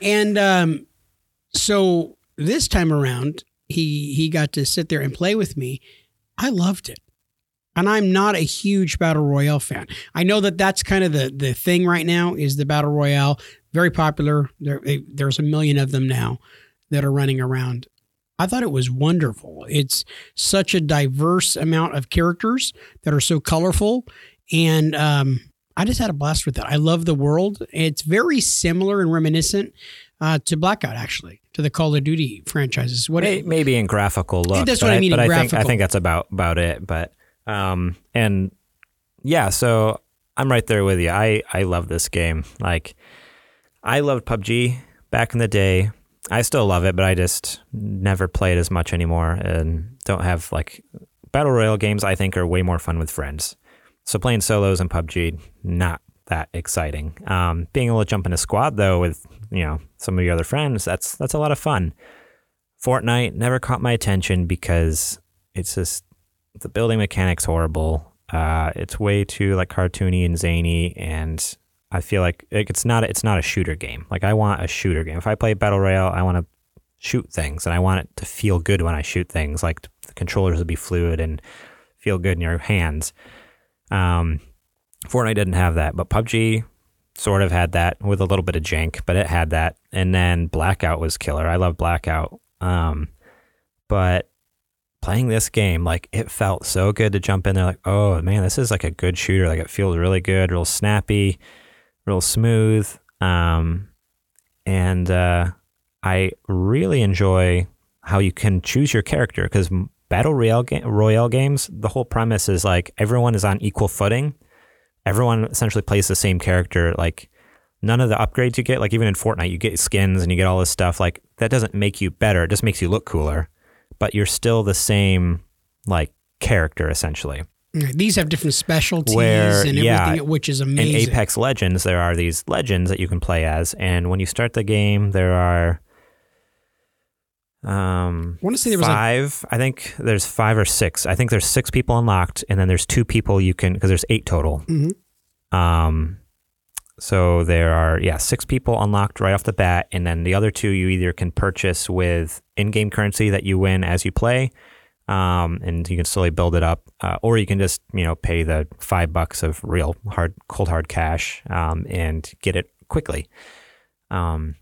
And um, so this time around, he he got to sit there and play with me. I loved it, and I'm not a huge battle royale fan. I know that that's kind of the the thing right now is the battle royale very popular. There there's a million of them now that are running around. I thought it was wonderful. It's such a diverse amount of characters that are so colorful, and um, I just had a blast with it. I love the world. It's very similar and reminiscent uh, to Blackout, actually, to the Call of Duty franchises. What May- maybe in graphical look. That's what I mean But I think I think that's about about it. But um, and yeah, so I'm right there with you. I I love this game. Like I loved PUBG back in the day. I still love it, but I just never play it as much anymore, and don't have like battle royale games. I think are way more fun with friends. So playing solos in PUBG, not that exciting. Um, being able to jump in a squad though with you know some of your other friends, that's that's a lot of fun. Fortnite never caught my attention because it's just the building mechanics horrible. Uh, it's way too like cartoony and zany, and I feel like it's not it's not a shooter game. Like I want a shooter game. If I play battle royale, I want to shoot things, and I want it to feel good when I shoot things. Like the controllers would be fluid and feel good in your hands. Um, Fortnite didn't have that, but PUBG sort of had that with a little bit of jank, but it had that. And then Blackout was killer. I love Blackout. Um, but playing this game, like it felt so good to jump in there. Like, oh man, this is like a good shooter. Like it feels really good, real snappy, real smooth. Um, and uh, I really enjoy how you can choose your character because battle royale ga- royale games, the whole premise is like everyone is on equal footing. Everyone essentially plays the same character. Like none of the upgrades you get, like even in Fortnite, you get skins and you get all this stuff. Like that doesn't make you better. It just makes you look cooler, but you're still the same like character essentially. These have different specialties Where- and everything, yeah, which is amazing. In. Apex Legends, there are these legends that you can play as, and when you start the game, there are um I want to say there was like five. I think there's five or six. I think there's six people unlocked, and then there's two people you can because there's eight total. Mhm. Um, so there are yeah six people unlocked right off the bat, and then the other two you either can purchase with in-game currency that you win as you play, um, and you can slowly build it up, uh, or you can just you know pay the five bucks of real hard cold hard cash um, and get it quickly. Um,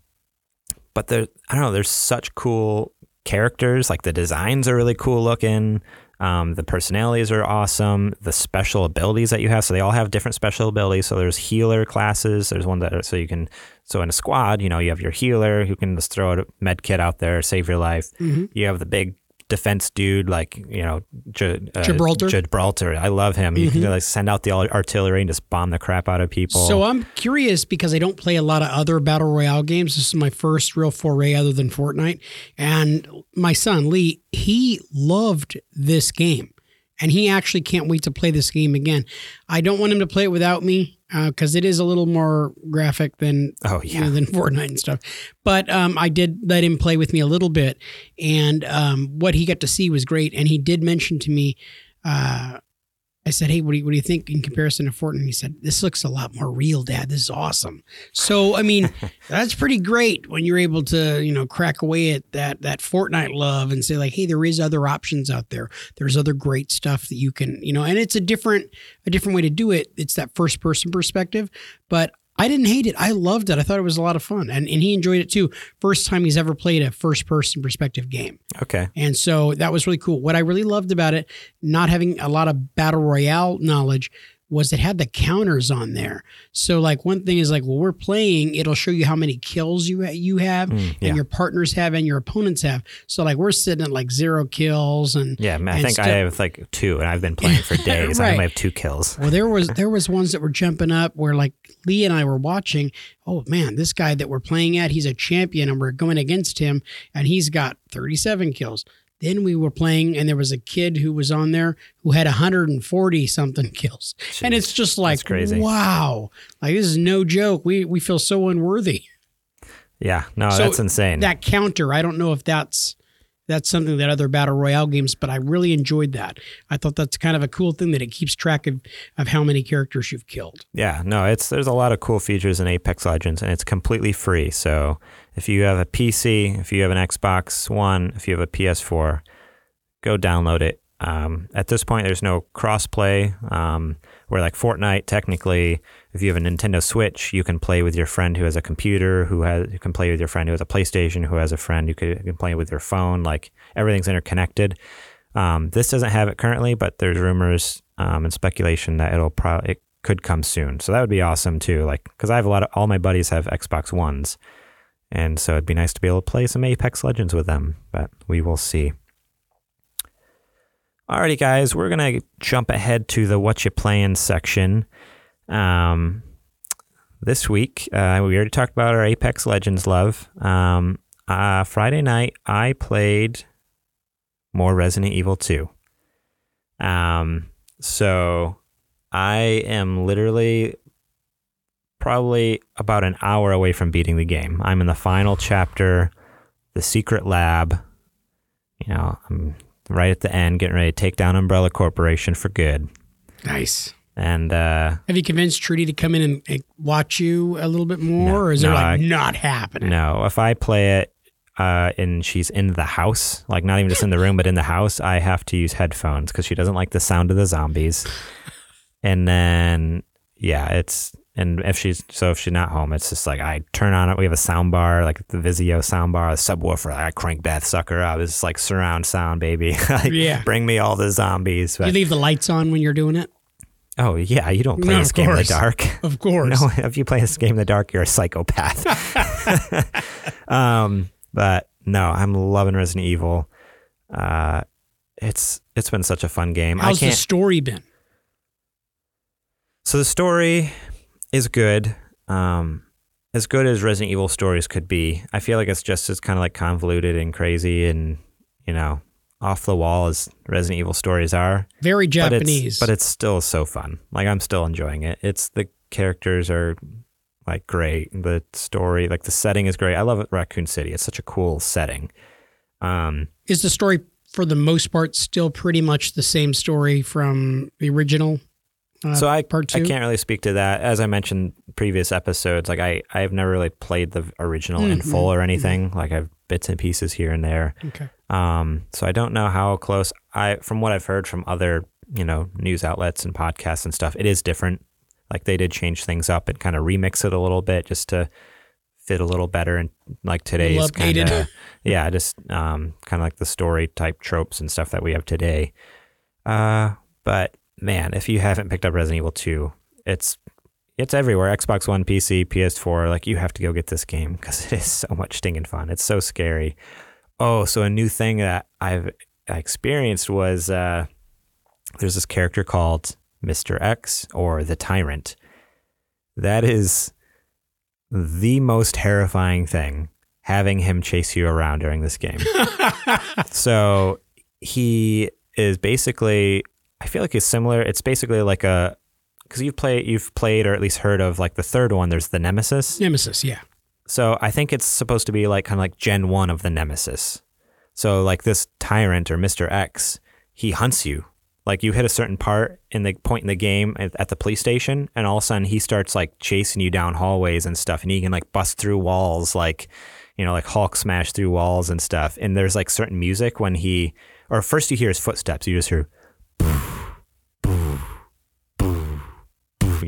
but there, I don't know. There's such cool characters. Like the designs are really cool looking. Um, the personalities are awesome. The special abilities that you have, so they all have different special abilities. So there's healer classes. There's one that so you can so in a squad, you know, you have your healer who can just throw a med kit out there, save your life. Mhm. You have the big defense dude like you know Gi- uh, Gibraltar? Gibraltar. I love him. You can Mhm. like send out the artillery and just bomb the crap out of people. So I'm curious because I don't play a lot of other battle royale games. This is my first real foray other than Fortnite. And my son Lee, he loved this game, and he actually can't wait to play this game again. I don't want him to play it without me because it is a little more graphic than oh you yeah, know, than Fortnite and stuff. But um, I did let him play with me a little bit, and um, what he got to see was great. And he did mention to me, uh, I said, "Hey, what do you what do you think in comparison to Fortnite?" He said, "This looks a lot more real, Dad. This is awesome." So I mean, that's pretty great when you're able to you know crack away at that that Fortnite love and say like, "Hey, there is other options out there. There's other great stuff that you can you know." And it's a different a different way to do it. It's that first person perspective, but I didn't hate it. I loved it. I thought it was a lot of fun. And, and he enjoyed it too. First time he's ever played a first person perspective game. okay. And so that was really cool. What I really loved about it, not having a lot of battle royale knowledge, was it had the counters on there. So like one thing is like, well, we're playing, it'll show you how many kills you you have Mm, yeah. and your partners have and your opponents have. So like we're sitting at like zero kills and Yeah, man, I and think I have like two, and I've been playing for days. I Right. only have two kills. Well, there was there was ones that were jumping up where like Lee and I were watching. Oh man, this guy that we're playing at, he's a champion, and we're going against him, and he's got 37 kills. Then we were playing, and there was a kid who was on there who had 140 something kills, and it's just like crazy. wow, like this is no joke. We we feel so unworthy. Yeah, no, So that's insane. That counter, I don't know if that's that's something that other battle royale games, but I really enjoyed that. I thought that's kind of a cool thing that it keeps track of of how many characters you've killed. yeah, no, it's there's a lot of cool features in Apex Legends, and it's completely free. So if you have a PC, if you have an Xbox One, if you have a PS4, go download it. Um, at this point, there's no crossplay. Um, where like Fortnite, technically, if you have a Nintendo Switch, you can play with your friend who has a computer, who has you can play with your friend who has a PlayStation, who has a friend who could, you can play with your phone. Like everything's interconnected. Um, this doesn't have it currently, but there's rumors um, and speculation that it'll probably it could come soon. So that would be awesome too. Like because I have a lot of all my buddies have Xbox Ones, And so it'd be nice to be able to play some Apex Legends with them, but we will see. Alrighty, guys, we're gonna jump ahead to the what you playing section. Um, this week, uh, we already talked about our Apex Legends love. Um, uh, Friday night, I played more Resident Evil 2. Um, so I am literally probably about an hour away from beating the game. I'm in the final chapter, the secret lab. You know, I'm right at the end, getting ready to take down Umbrella Corporation for good. Nice. And uh, Have you convinced Trudy to come in and, and watch you a little bit more, No, or is no, it like I- not happening? no, if I play it uh, and she's in the house, like not even just in the room, but in the house, I have to use headphones because she doesn't like the sound of the zombies. And then, yeah, it's and if she's so if she's not home, it's just like I turn on it. We have a sound bar, like the Vizio sound bar, a subwoofer. I crank that sucker up. It's like surround sound, baby. like, Yeah. bring me all the zombies. You leave the lights on when you're doing it, oh yeah, you don't play No, this game in the dark. of course. No, if you play this game in the dark, you're a psychopath. um, but no, I'm loving Resident Evil. Uh, it's it's been such a fun game. How's the story been? so the story is good. Um, as good as Resident Evil stories could be. I feel like it's just as kind of like convoluted and crazy and you know off the wall as Resident Evil stories are. Very But Japanese. it's, but it's still so fun. Like I'm still enjoying it. It's the characters are like great. The story, like the setting is great. I love Raccoon City. It's such a cool setting. Um, is the story for the most part still pretty much the same story from the original? Uh, so I part two. I can't really speak to that. As I mentioned previous episodes, like I I've never really played the original in Mhm, full or anything. Like I've bits and pieces here and there. Okay. Um, so I don't know how close I, from what I've heard from other, you know, news outlets and podcasts and stuff, it is different. Like they did change things up and kind of remix it a little bit just to fit a little better and like today's kind of, yeah, just um, kind of like the story type tropes and stuff that we have today. Uh, but man, if you haven't picked up Resident Evil 2, it's it's everywhere. Xbox One, PC, PS4. Like you have to go get this game because it is so much stinging fun. It's so scary. Oh, so a new thing that I've experienced was uh, there's this character called Mr. X or the Tyrant. That is the most terrifying thing having him chase you around during this game. so he is basically I feel like he's similar. It's basically like a because you've played you've played or at least heard of like the third one. There's the Nemesis. Nemesis, yeah. So I think it's supposed to be like kind of like Gen one of the Nemesis. So like this tyrant or Mister X, he hunts you. Like you hit a certain part in the point in the game at, at the police station, and all of a sudden he starts like chasing you down hallways and stuff, and he can like bust through walls, like you know, like Hulk smash through walls and stuff. And there's like certain music when he, or first you hear his footsteps, you just hear,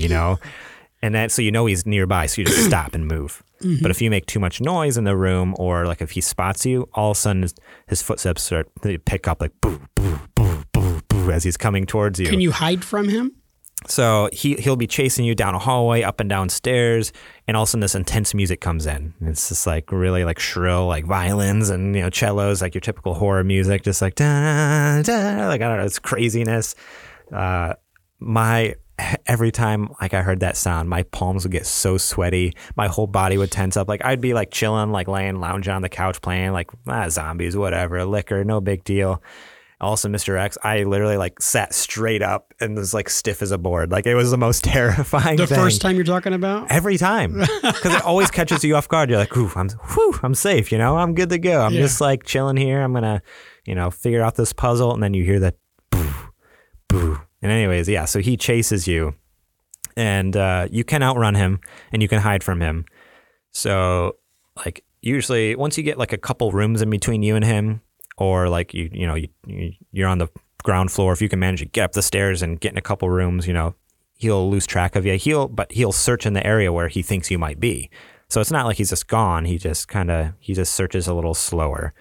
you know, and that so you know he's nearby, so you just stop and move. But if you make too much noise in the room, or like if he spots you, all of a sudden his, his footsteps start they pick up like boo boo boo boo boo as he's coming towards you. Can you hide from him? So he he'll be chasing you down a hallway, up and down stairs, and all of a sudden this intense music comes in. And It's just like really like shrill, like violins and you know cellos, like your typical horror music, just like da da, like I don't know, it's craziness. Uh, my every time like I heard that sound, my palms would get so sweaty, my whole body would tense up. Like I'd be like chilling, like laying, lounging on the couch, playing like ah, zombies, whatever, licker, no big deal also Mr. X, I literally like sat straight up and was like stiff as a board. Like it was the most terrifying The thing. first time you're talking about? Every time, because it always catches you off guard. You're like, "Ooh, I'm, whew, I'm safe. You know, I'm good to go. I'm Yeah. just like chilling here. I'm gonna, you know, figure out this puzzle." And then you hear that, boo, boo. And anyways, yeah. So he chases you, and uh, you can outrun him, and you can hide from him. So, like, usually once you get like a couple rooms in between you and him, or like you, you know, you, you you're on the ground floor. If you can manage to get up the stairs and get in a couple rooms, you know, he'll lose track of you. He'll, but he'll search in the area where he thinks you might be. So it's not like he's just gone. He just kind of he just searches a little slower.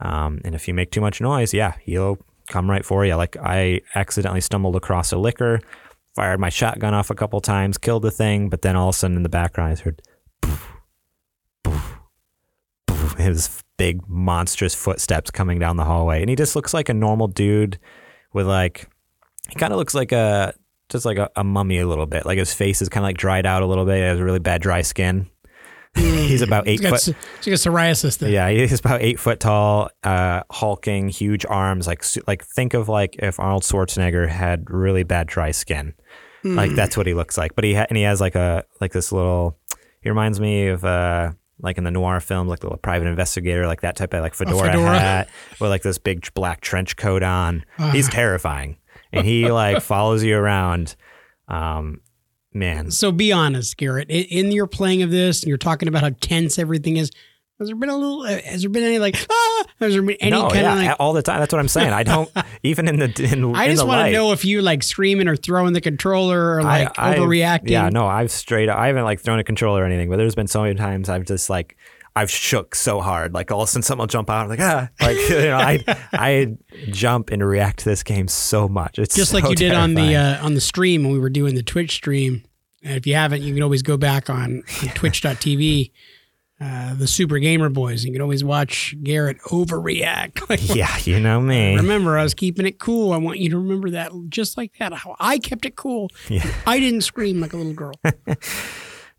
Um, and if you make too much noise, yeah, he'll come right for you. Like I accidentally stumbled across a licker, fired my shotgun off a couple times, killed the thing, but then all of a sudden in the background I heard, poof, poof, his big monstrous footsteps coming down the hallway, and he just looks like a normal dude with like he kind of looks like a just like a, a mummy a little bit. Like his face is kind of like dried out a little bit. He has really bad dry skin. he's about eight He's got, foot. s- he's got psoriasis then. Yeah, he's about eight foot tall, uh, hulking, huge arms. Like like think of like if Arnold Schwarzenegger had really bad dry skin. Like that's what he looks like. But he ha- and he has like a like this little. He reminds me of uh like in the noir films, like the little private investigator, like that type of like fedora, fedora. hat with like this big black trench coat on. Uh-huh. He's terrifying, and he like follows you around. Um, man, So be honest, Garrett. In, in your playing of this, and you're talking about how tense everything is. Has there been a little? uh, Has there been any like? Ah, has there been any no, kind yeah, of like? all the time. That's what I'm saying. I don't even in the in. I in just want to know if you like screaming or throwing the controller or like I- overreacting. Yeah, no, I've straight I haven't like thrown a controller or anything, but there's been so many times I've just like I've shook so hard, like all of a sudden something will jump out. I'm like ah, like you know, I I jump and react to this game so much. It's just like so you did on the uh, on the stream when we were doing the Twitch stream. And if you haven't, you can always go back on, on Twitch.tv, uh, the Super Gamer Boys. And you can always watch Garrett overreact. Like, yeah, you know me. remember, I was keeping it cool. I want you to remember that, just like that. How I kept it cool. Yeah. I didn't scream like a little girl.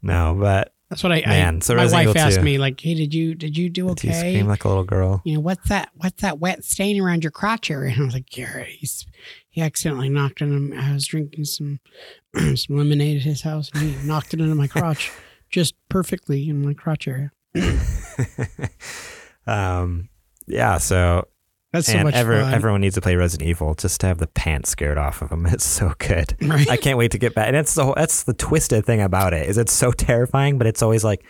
No, but That's what I. Man, I so my wife asked 2. me, like, "Hey, did you did you do do you okay?" scream like a little girl? you know, what's that? What's that wet stain around your crotch area? And I was like, Garrett, he's, he accidentally knocked it in. I was drinking some some lemonade at his house, and he knocked it into my crotch, just perfectly in my crotch area. Um, yeah. So That's so and much ever, fun. everyone needs to play Resident Evil just to have the pants scared off of them. It's so good. Right. I can't wait to get back. And that's the whole, that's the twisted thing about it is it's so terrifying, but it's always like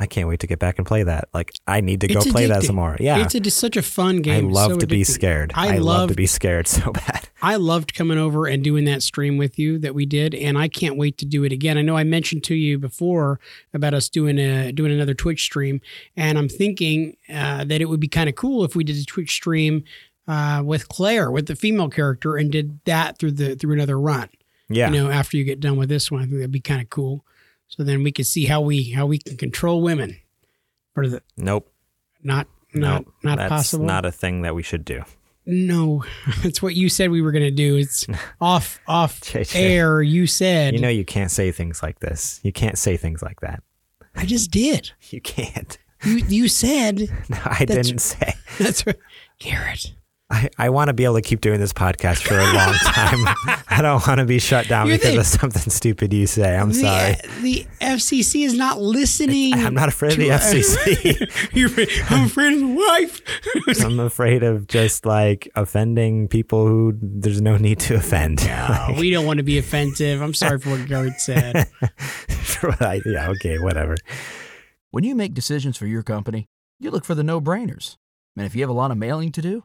I can't wait to get back and play that. Like I need to go It's play that addicting. some more. Yeah. It's a, just such a fun game. I love so to be scared. I, I, love to be scared so bad. I loved coming over and doing that stream with you that we did, and I can't wait to do it again. I know I mentioned to you before about us doing a doing another Twitch stream, and I'm thinking uh, that it would be kind of cool if we did a Twitch stream uh, with Claire, with the female character, and did that through the through another run. Yeah. You know, after you get done with this one, I think that'd be kind of cool. So then we could see how we how we can control women, or the nope. not not nope. not That's possible. not a thing that we should do. No, it's what you said we were going to do. It's off off JJ. air. You said You know you can't say things like this. You can't say things like that. I just did. You can't. You you said No, I didn't say. that's right, Garrett. I, I want to be able to keep doing this podcast for a long time. I don't want to be shut down You're because the- of something stupid you say. I'm the, sorry. The FCC is not listening. I'm not afraid of the FCC. You're afraid, I'm afraid of the wife. I'm afraid of just like offending people who there's no need to offend. Oh, we don't want to be offensive. I'm sorry for what Garrett said. I- yeah, okay, whatever. When you make decisions for your company, you look for the no brainers. And if you have a lot of mailing to do,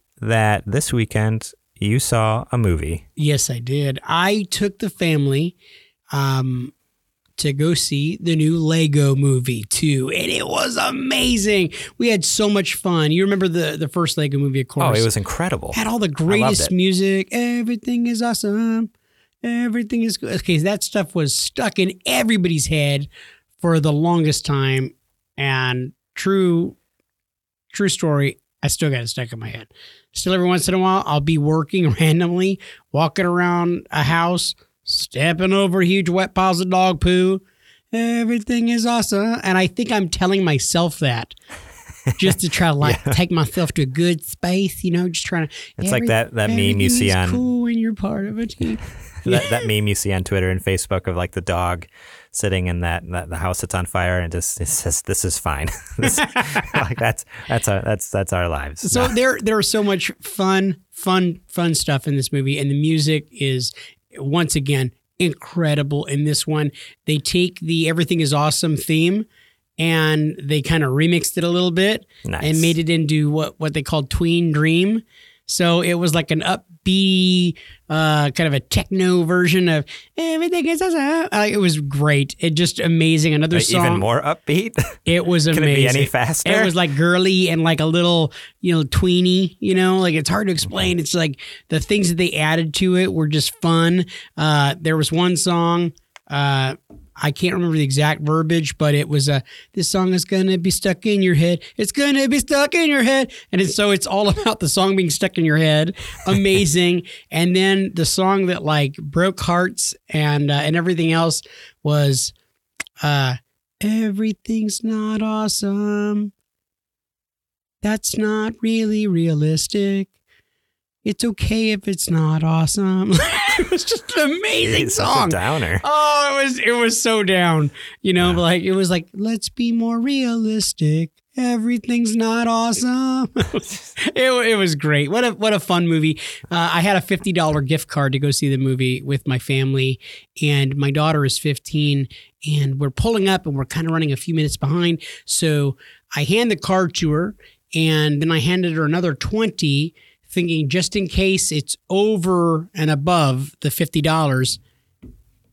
that this weekend you saw a movie. Yes, I did. I took the family um, to go see the new Lego movie too, and it was amazing. We had so much fun. You remember the the first Lego movie, of course. Oh, it was incredible. had all the greatest music. Everything is awesome. Everything is good. Okay, that stuff was stuck in everybody's head for the longest time, and true, true story. I still got it stuck in my head. Still, every once in a while, I'll be working randomly, walking around a house, stepping over huge wet piles of dog poo. Everything is awesome, and I think I'm telling myself that just to try to like take myself to a good space. You know, just trying to. It's like that- that meme you see on- Cool when you're part of a team. that, that meme you see on Twitter and Facebook of like the dog sitting in that, that the house that's on fire and just it says this is fine. This- like that's that's our that's that's our lives. So No. there there are so much fun, fun, fun stuff in this movie, and the music is once again incredible in this one. They take the everything is awesome theme and they kind of remixed it a little bit Nice. and made it into what what they called Tween Dream. So it was like an upbeat, uh, kind of a techno version of everything is awesome. Uh, it was great. It just amazing. Another Like, song. even more upbeat. It was Can amazing. it be any faster? It was like girly and like a little, you know, tweeny, you know, like it's hard to explain. It's like the things that they added to it were just fun. Uh, there was one song, uh, I can't remember the exact verbiage, but it was uh, this song is gonna be stuck in your head. It's gonna be stuck in your head, and it's, so it's all about the song being stuck in your head. Amazing. and then the song that like broke hearts and uh, and everything else was, uh, everything's not awesome. That's not really realistic. It's okay if it's not awesome. it was just an amazing such song. a downer. Oh, it was it was so down. You know, Yeah. like it was like, let's be more realistic. Everything's not awesome. it, it was great. What a what a fun movie. Uh, I had a fifty dollar gift card to go see the movie with my family, and my daughter is fifteen, and we're pulling up, and we're kind of running a few minutes behind. So I hand the card to her, and then I handed her another twenty, thinking just in case it's over and above the fifty dollars,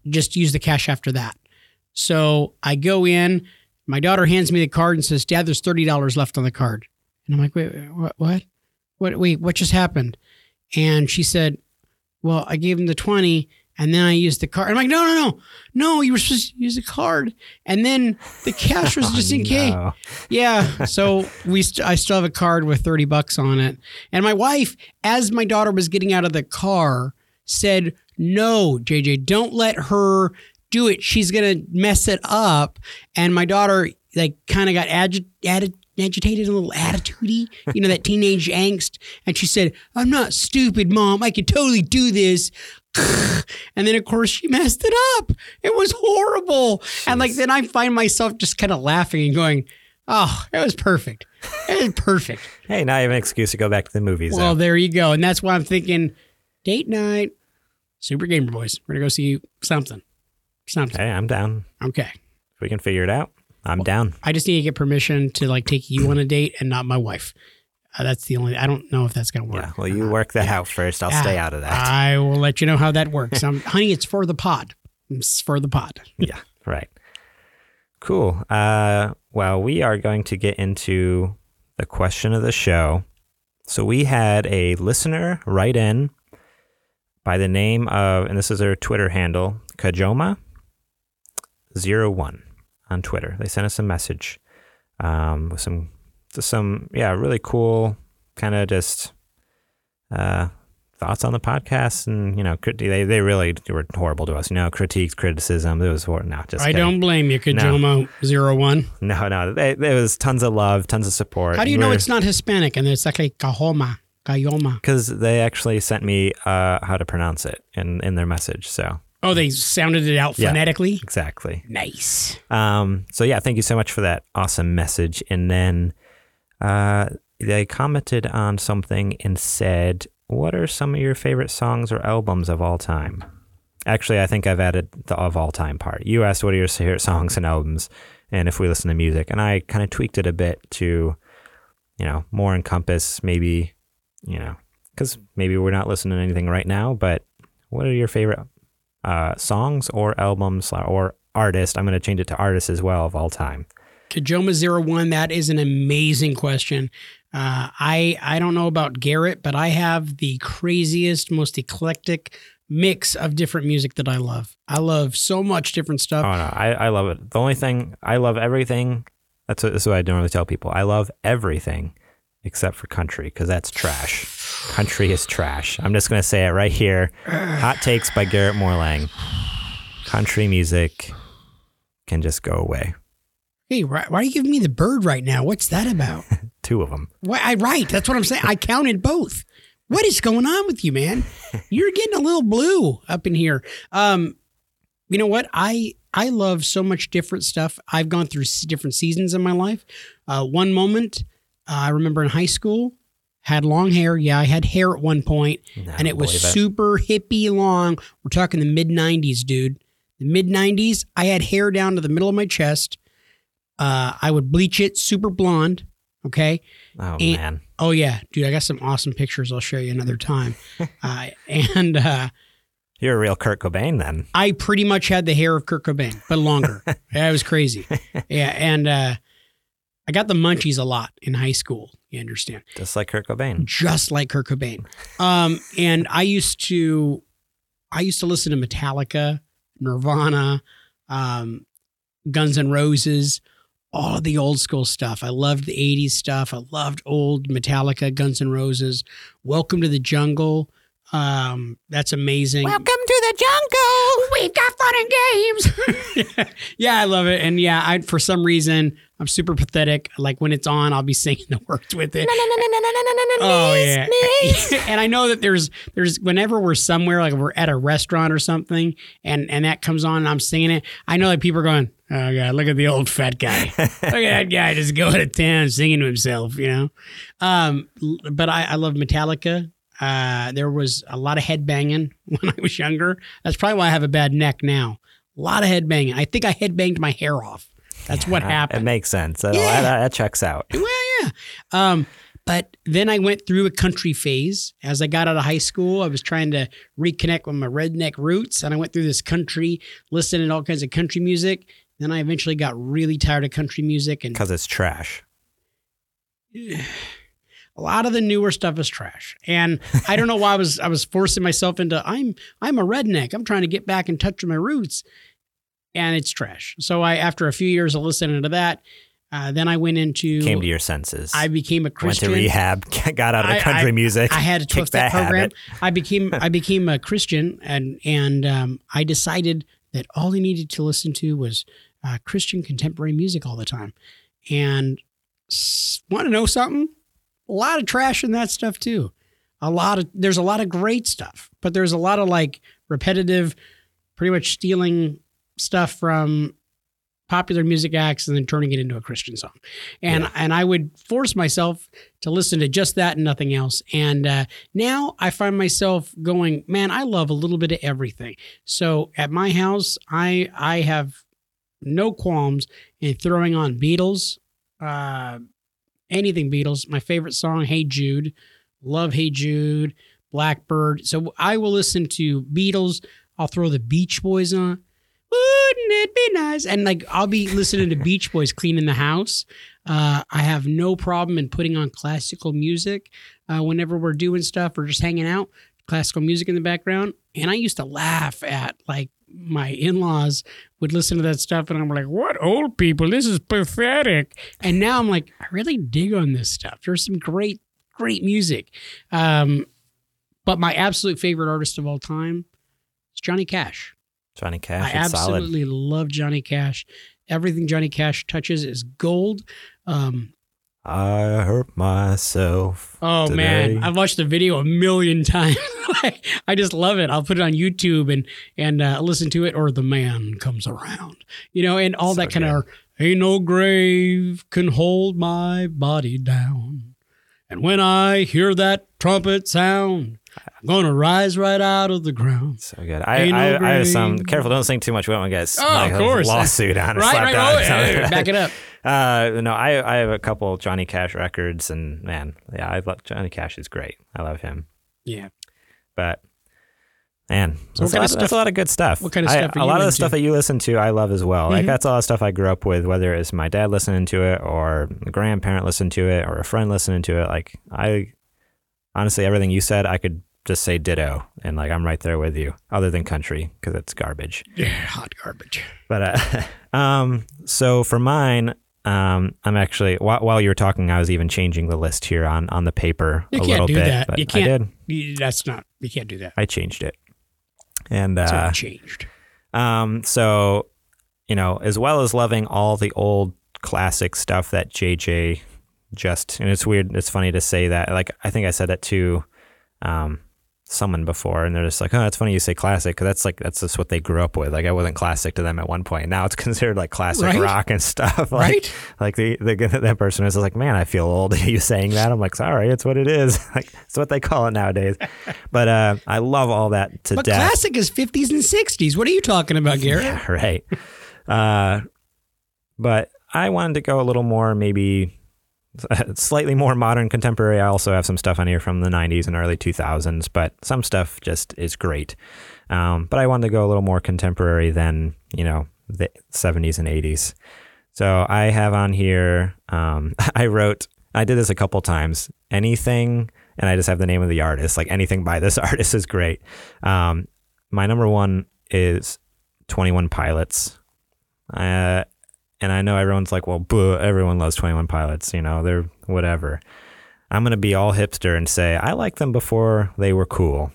just use the cash after that. So I go in. My daughter hands me the card and says, "Dad, there's thirty dollars left on the card." And I'm like, "Wait, what? What? What? Wait, what just happened?" And she said, "Well, I gave him the twenty, and then I used the card." I'm like, "No, no, no, no! You were supposed to use the card, and then the cash was oh, just in case." Oh, No. Yeah. So we, st- I still have a card with 30 bucks on it. And my wife, as my daughter was getting out of the car, said, No, JJ, don't let her do it. She's going to mess it up. And my daughter, like, kind of got agi- agi- agitated, a little attitudey, you know, that teenage angst. And she said, I'm not stupid, mom. I could totally do this. And then, of course, she messed it up. It was horrible. And like, then I find myself just kind of laughing and going, Oh, it was perfect. It was perfect. Hey, now you have an excuse to go back to the movies. well, though. there you go. And that's why I'm thinking date night, Super Gamer Boys. We're going to go see something. Something. hey, I'm down. Okay. If we can figure it out, I'm down. I just need to get permission to like take you on a date and not my wife. Uh, that's the only, I don't know if that's going to work. Yeah. Well, you work that out first. I'll stay out of that. I will let you know how that works. Um, honey, it's for the pod. It's for the pod. yeah. Right. Cool. Uh, well, we are going to get into the question of the show. So we had a listener write in by the name of, and this is their Twitter handle, Kajoma01 on Twitter. They sent us a message um, with some, some, yeah, really cool kind of just uh, thoughts on the podcast. And, you know, crit- they, they really were horrible to us. You know, critiques, criticism. It was, hor- no, just I kidding. don't blame you, Kajoma Zero One. No, no. They, there was tons of love, tons of support. How do you know it's not Hispanic and it's actually Cajoma? Cayoma. Because they actually sent me uh, how to pronounce it in, in their message. So Oh, they sounded it out Yeah. phonetically? exactly. Nice. Um, so yeah, thank you so much for that awesome message. And then uh, they commented on something and said, "What are some of your favorite songs or albums of all time?" Actually, I think I've added the of all time part. You asked what are your favorite songs and albums, and if we listen to music, and I kind of tweaked it a bit to, you know, more encompass maybe, you know, because maybe we're not listening to anything right now, but what are your favorite uh, songs or albums or artists? I'm going to change it to artists as well of all time. Kajoma Zero One, that is an amazing question. Uh, I I don't know about Garrett, but I have the craziest, most eclectic mix of different music that I love. I love so much different stuff. Oh no, I, I love it. The only thing I love everything. That's what, that's what I normally tell people. I love everything except for country because that's trash. Country is trash. I'm just gonna say it right here. Hot takes by Garrett Morlang. Country music can just go away. Hey, why, why are you giving me the bird right now? What's that about? Two of them. Why, I right. That's what I'm saying. I counted both. What is going on with you, man? You're getting a little blue up in here. Um, you know what? I I love so much different stuff. I've gone through different seasons in my life. Uh, one moment, uh, I remember in high school, had long hair. Yeah, I had hair at one point, No, and it was super hippie long. We're talking the mid '90s, dude. The mid '90s. I had hair down to the middle of my chest. Uh, I would bleach it super blonde. Okay. Oh And- man, Oh yeah, dude, I got some awesome pictures. I'll show you another time. uh, and uh, you're a real Kurt Cobain then. I pretty much had the hair of Kurt Cobain, but longer. yeah, it was crazy. Yeah, and uh, I got the munchies a lot in high school. You understand? Just like Kurt Cobain. Just like Kurt Cobain. Um, and I used to, I used to listen to Metallica, Nirvana, um, Guns N' Roses, all of the old school stuff. I loved the '80s stuff. I loved old Metallica, Guns N' Roses. Welcome to the Jungle. Um, that's amazing. Welcome to the jungle. We've got fun and games. yeah, I love it. And yeah, I for some reason I'm super pathetic. Like when it's on, I'll be singing the words with it. Oh yeah. and I know that there's there's whenever we're somewhere, like we're at a restaurant or something, and and that comes on and I'm singing it, I know that people are going, Oh god, look at the old fat guy. look at that guy just going to town singing to himself, you know. Um, but I, I love Metallica. Uh, there was a lot of head banging when I was younger. That's probably why I have a bad neck now. A lot of head banging. I think I head banged my hair off. That's what happened. It makes sense. That, Yeah. that, that checks out. Well, yeah. Um, but then I went through a country phase. As I got out of high school, I was trying to reconnect with my redneck roots, and I went through this country, listening to all kinds of country music. Then I eventually got really tired of country music, and Because it's trash. a lot of the newer stuff is trash. And I don't know why I was I was forcing myself into I'm I'm a redneck. I'm trying to get back in touch with my roots, and it's trash. So I, after a few years of listening to that, uh, then I went into Came to your senses. I became a Christian. Went to rehab. Got out of the country I- music. I had a twelve step program. habit. I became I became a Christian, and and um, I decided that all I needed to listen to was uh, Christian contemporary music all the time. And want to know something? A lot of trash in that stuff too. A lot of there's a lot of great stuff, but there's a lot of like repetitive, pretty much stealing stuff from popular music acts and then turning it into a Christian song. And Yeah. and I would force myself to listen to just that and nothing else. And uh, now I find myself going, man, I love a little bit of everything. So at my house, I I have no qualms in throwing on Beatles, uh, anything Beatles. My favorite song, Hey Jude, love Hey Jude, Blackbird. So I will listen to Beatles. I'll throw the Beach Boys on. Wouldn't it be nice? And like I'll be listening to Beach Boys cleaning the house. Uh, I have no problem in putting on classical music uh, whenever we're doing stuff or just hanging out. Classical music in the background, and I used to laugh at like my in-laws would listen to that stuff, and I'm like, "What old people? This is pathetic." And now I'm like, I really dig on this stuff. There's some great, great music. Um, but my absolute favorite artist of all time is Johnny Cash. Johnny Cash. I it's solid. absolutely love Johnny Cash. Everything Johnny Cash touches is gold. Um, I hurt myself. oh today. man, I've watched the video a million times. I just love it. I'll put it on YouTube and and uh, listen to it. Or the man comes around, you know, and all So that kind of. Ain't no grave can hold my body down. And when I hear that trumpet sound, I'm gonna rise right out of the ground. So good. I, Ain't no I, I have some. Careful, don't sing too much. We don't want to get Oh, like, of a course. lawsuit on Right, right. Oh, or yeah, something. yeah, back it up. Uh, no, I I have a couple Johnny Cash records, and man, yeah, I love Johnny Cash. is great. I love him. Yeah. But man, So that's, a lot, of that's a lot of good stuff. what kind of stuff are a you lot of the stuff that you listen to, I love as well. Like Mhm. that's a lot of stuff I grew up with. Whether it's my dad listening to it, or a grandparent listening to it, or a friend listening to it. Like I, honestly, everything you said, I could just say ditto, and like I'm right there with you. Other than country, because it's garbage. Yeah, hot garbage. But uh, um, so for mine, um, I'm actually while, while you were talking, I was even changing the list here on on the paper You a can't little do bit. that. You can't-. You- That's not. You can't do that. I changed it, and uh, changed. um, so you know, as well as loving all the old classic stuff that JJ just and it's weird. It's funny to say that. Like I think I said that to um, someone before, and they're just like, "Oh, it's funny you say classic because that's like that's just what they grew up with." Like I wasn't classic to them at one point. Now it's considered like classic Right. rock and stuff. Like, Right? Like the, the that person is like, "Man, I feel old." Are you saying that? I'm like, "Sorry, it's what it is. like it's what they call it nowadays." but uh, I love all that to But death. classic is 50s and 60s. What are you talking about, Garrett? Yeah, right. Uh, but I wanted to go a little more, maybe slightly more modern contemporary. I also have some stuff on here from the 90s and early 2000s, but some stuff just is great. Um, but I wanted to go a little more contemporary than, you know, the 70s and 80s. So I have on here, um, I wrote, I did this a couple times, anything, and I just have the name of the artist. Like anything by this artist is great. Um, my number one is 21 Pilots. Uh, and I know everyone's like, well, boo, everyone loves 21 Pilots, you know, they're whatever. I'm going to be all hipster and say, I like them before they were cool.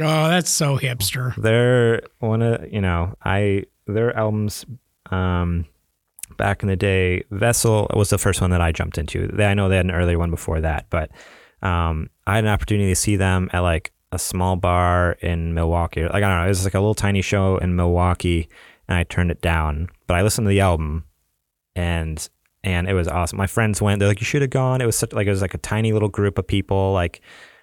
Oh, that's so hipster. They're one of, you know, I, their albums, um, back in the day, Vessel was the first one that I jumped into. They, I know they had an earlier one before that, but um, I had an opportunity to see them at like a small bar in Milwaukee. Like I don't know, it was like a little tiny show in Milwaukee, and I turned it down. But I listened to the album, and and it was awesome. My friends went. They're like, "You should have gone." It was such like it was like a tiny little group of people. Like,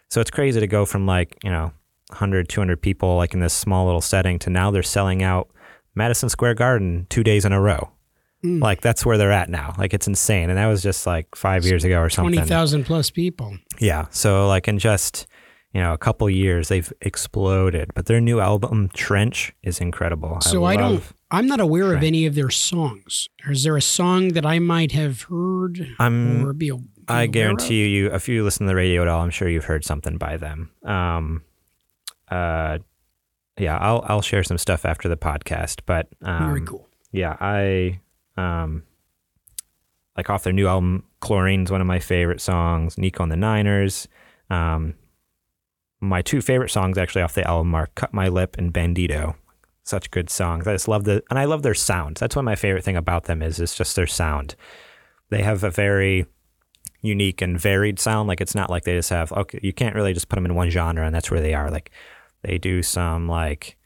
so it's crazy to go from like you know 100, 200 people like in this small little setting to now they're selling out Madison Square Garden two days in a row. Mm. Like that's where they're at now. Like it's insane, and that was just like five years ago or something. Twenty thousand plus people. Yeah. So like in just you know a couple years they've exploded. But their new album Trench is incredible. So I, don't, I'm not aware of any of their songs. Is there a song that I might have heard I'm. or be? a- be I guarantee you, if you listen to the radio at all, I'm sure you've heard something by them. Um, uh, yeah, I'll I'll share some stuff after the podcast. But um, Very cool. yeah, I um like off their new album, Chlorine's one of my favorite songs. Nico and the Niners. Um, my two favorite songs actually off the album are "Cut My Lip" and "Bandito." Such good songs. I just love the and I love their sound. That's one of my favorite thing about them is. It's just their sound. They have a very unique and varied sound. Like it's not like they just have okay. You can't really just put them in one genre and that's where they are. Like they do some like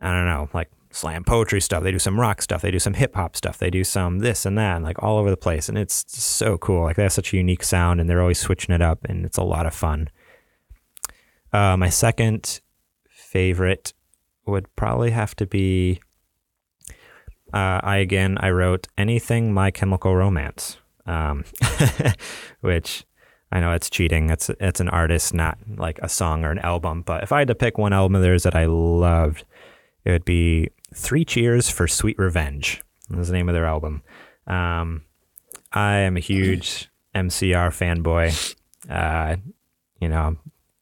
I don't know, like slam poetry stuff. They do some rock stuff. They do some hip hop stuff. They do some this and that, and like all over the place. And it's so cool. Like they have such a unique sound, and they're always switching it up, and it's a lot of fun. Uh, my second favorite would probably have to be. Uh, I again I wrote anything My Chemical Romance, um, which I know it's cheating. It's it's an artist, not like a song or an album. But if I had to pick one album of theirs that I loved, it would be Three Cheers for Sweet Revenge. That's the name of their album. Um, I am a huge MCR fanboy. Uh, you know,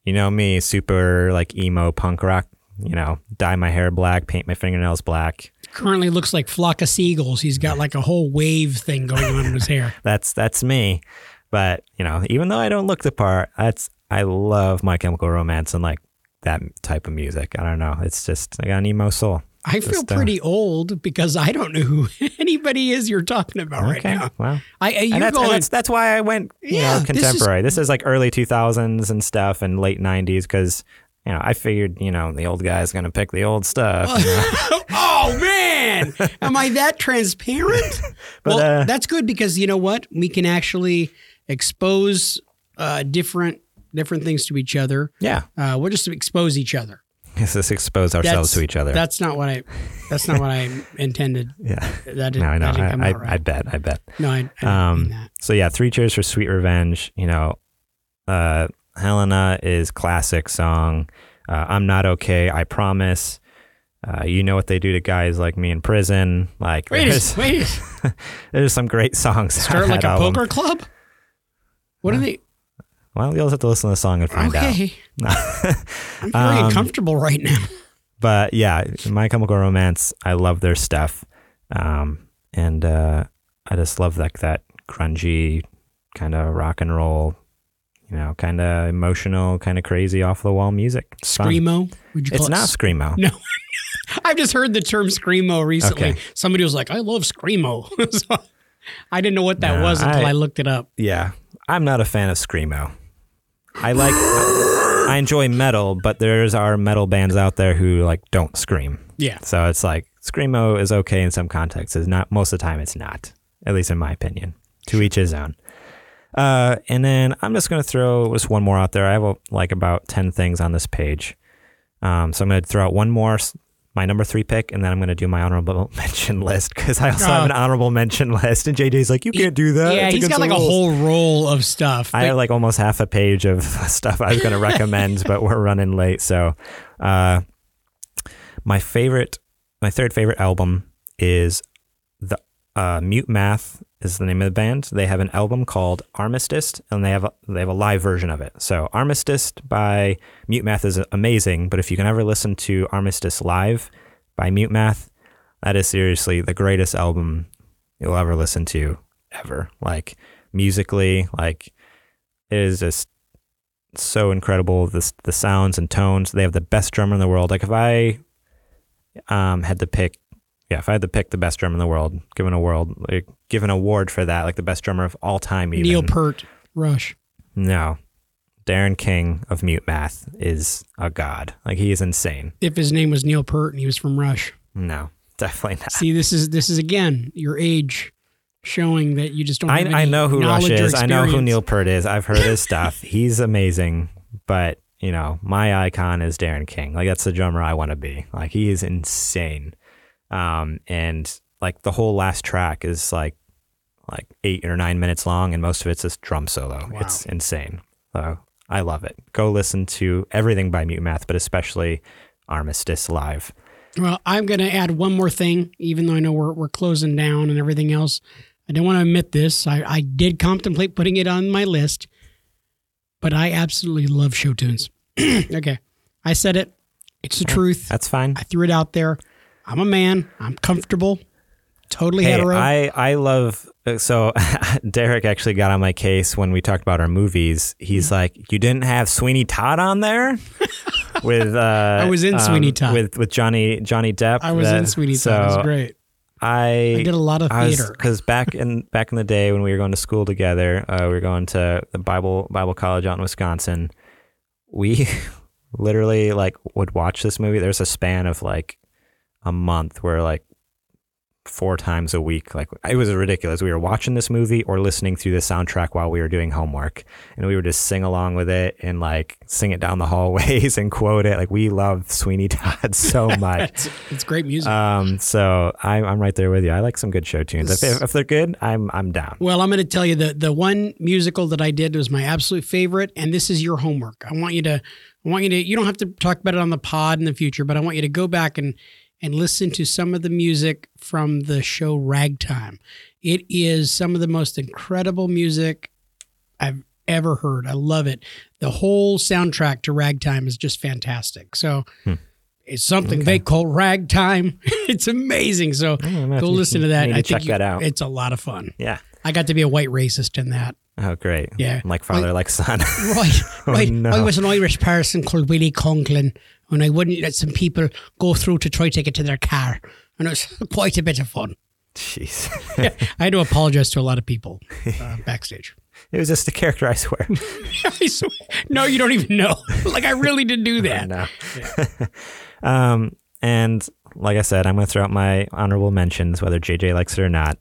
you know me, super like emo punk rock. You know, dye my hair black, paint my fingernails black. Currently looks like flock of seagulls. He's got like a whole wave thing going on in his hair. That's that's me. But you know, even though I don't look the part, that's I love My Chemical Romance and like that type of music. I don't know. It's just I got an emo soul. I feel Just, uh, pretty old because I don't know who anybody is you're talking about right Okay, now. well, I, I and that's, and that's that's why I went you Yeah, know this is- contemporary. This is, like early two thousands and stuff, and late nineties because you know I figured you know the old guy's gonna pick the old stuff. you know? oh man, am I that transparent? But, well, uh, that's good because you know what? We can actually expose uh, different different things to each other. yeah, Uh, we'll just expose each other. let's just expose ourselves That's- to each other. That's not what I. That's not what I intended. yeah, That didn't, no, I know. that didn't come I, I, right. I bet. I bet. no, I, I didn't Um, mean that. So yeah, three cheers for sweet revenge. You know, uh, Helena is classic song. Uh, I'm not okay. I promise. Uh, you know what they do to guys like me in prison. Like Wait, there's, wait. there's some great songs. on Start like a album. poker club. What are they? Well, you'll have to listen to the song and find Okay, out. I'm very Um, uncomfortable right now. but yeah, My Chemical Romance. I love their stuff, um, and uh, I just love like that grungy kind of rock and roll. You know, kind of emotional, kind of crazy, off the wall music. It's fun. Screamo. Would you It's it not s- screamo. No. I've just heard the term screamo recently. Okay. Somebody was like, "I love screamo." so I didn't know what that No, was until I, I- looked it up. Yeah, I'm not a fan of screamo. I like, I enjoy metal, but there's are metal bands out there who like don't scream. Yeah. So it's like screamo is okay in some contexts. Is not most of the time. It's not, at least in my opinion. To each his own. Uh, and then I'm just gonna throw just one more out there. I have like about ten things on this page, um, so I'm gonna throw out one more my number three pick, and then I'm going to do my honorable mention list because I also have Oh. an honorable mention list. And JJ's like, you can't do that. yeah, It's he's got like the a whole roll of stuff. I have like almost half a page of stuff I was going to recommend, but we're running late. So, uh, my favorite, my third favorite album is uh, Mute Math is the name of the band. They have an album called Armistice, and they have a, they have a live version of it. So, Armistice by Mute Math is amazing, but if you can ever listen to Armistice live by Mute Math, that is seriously the greatest album you'll ever listen to ever. Like musically, like it is just so incredible. The the sounds and tones. They have the best drummer in the world. Like if I um had to pick, yeah, if I had to pick the best drummer in the world, given a world, like, give an award for that, like the best drummer of all time. Even Neil Peart, Rush. no, Darren King of Mute Math is a god. Like he is insane. If his name was Neil Peart and he was from Rush. No, definitely not. See, this is this is again your age showing that you just don't. I, I know who Rush is. I know who. Neil Peart is. I've heard his stuff. He's amazing. But, you know, my icon is Darren King. Like, that's the drummer I want to be. Like, he is insane. Um, and, like, the whole last track is like, like eight or nine minutes long, and most of it's just drum solo. Wow. It's insane. So I love it. Go listen to everything by Mute Math, but especially Armistice Live. Well, I'm going to add one more thing, even though I know we're, we're closing down and everything else. I don't want to admit this. I, I did contemplate putting it on my list, but I absolutely love show tunes. okay. I said it. It's the truth. That's fine. I threw it out there. I'm a man. I'm comfortable. Totally Hey, hetero. I I love so Derek actually got on my case when we talked about our movies. Mm-hmm. He's like, "You didn't have Sweeney Todd on there." with uh, I was in Sweeney Todd. with with Johnny Johnny Depp. I was that- in Sweeney So Todd. It was great. I I did a lot of theater. because back in back in the day when we were going to school together, uh, we were going to the Bible Bible college out in Wisconsin. We literally like would watch this movie. There's a span of like a month where like four times a week, like it was ridiculous. We were watching this movie or listening through the soundtrack while we were doing homework, and we would just sing along with it and like sing it down the hallways and quote it. Like we love Sweeney Todd so much. It's, it's great music. Um, so I'm I'm right there with you. I like some good show tunes. If, if, if they're good, I'm I'm down. Well, I'm going to tell you the the one musical that I did was my absolute favorite, and this is your homework. I want you to, I want you to. You don't have to talk about it on the pod in the future, but I want you to go back and and listen to some of the music from the show Ragtime. It is some of the most incredible music I've ever heard. I love it. The whole soundtrack to Ragtime is just fantastic. So. Hmm. It's something they call ragtime. it's amazing. So go listen to that. I check you- that out. It's a lot of fun. Yeah. I got to be a white racist in that. Oh, great. Yeah. Like father, like son. Right, Oh, right. no. I was an Irish person called Willie Conklin, and I wouldn't let some people go through to try to get to their car, and it was quite a bit of fun. Jeez. I had to apologize to a lot of people uh, backstage. it was just a character, I swear. I swear- no, you don't even know. like I really did do that. no. um, and like I said, I'm going to throw out my honorable mentions, whether JJ likes it or not.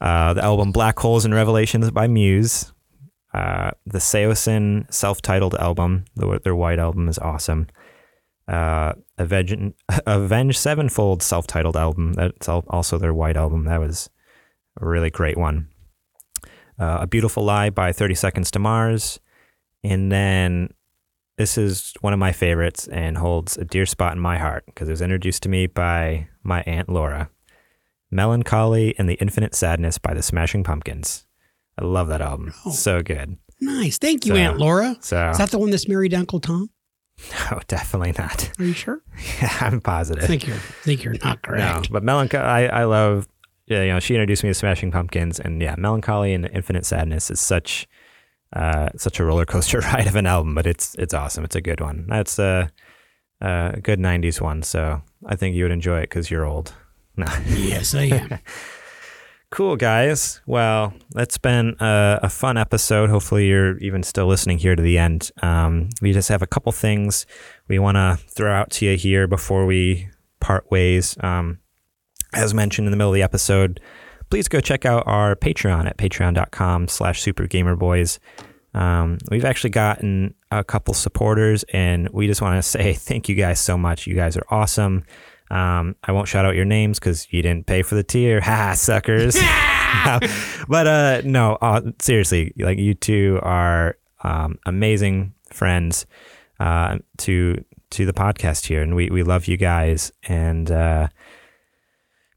Uh, the album Black Holes and Revelations by Muse. Uh, the Saosin self-titled album, the, their white album, is awesome. Uh, Avenged, Avenged Sevenfold self-titled album. That's also their white album. That was a really great one. Uh, a Beautiful Lie by 30 Seconds to Mars. And then this is one of my favorites and holds a dear spot in my heart because it was introduced to me by my Aunt Laura. Melancholy and the Infinite Sadness by the Smashing Pumpkins. I love that album. Oh. So good. Nice. Thank you, So- Aunt Laura. So, Is that the one that's married Uncle Tom? No, definitely not. Are you sure? Yeah, I'm positive. I think you're, I think you're not No, correct. but Melancholy, I, I love, yeah, you know, she introduced me to Smashing Pumpkins, and yeah, Melancholy and Infinite Sadness is such, uh, such a roller coaster ride of an album, but it's it's awesome. It's a good one. That's a, a good '90s one, so I think you would enjoy it because you're old. No. Yes, I am. Cool, guys. Well, that's been a, a fun episode. Hopefully, you're even still listening here to the end. Um, we just have a couple things we want to throw out to you here before we part ways. Um, as mentioned in the middle of the episode, please go check out our Patreon at patreon.com slash supergamerboys. Um, we've actually gotten a couple supporters, and we just want to say thank you guys so much. You guys are awesome. Um, I won't shout out your names because you didn't pay for the tier. Ha, suckers. but uh, no, uh, seriously, like you two are um, amazing friends uh, to to the podcast here, and we we love you guys. And uh,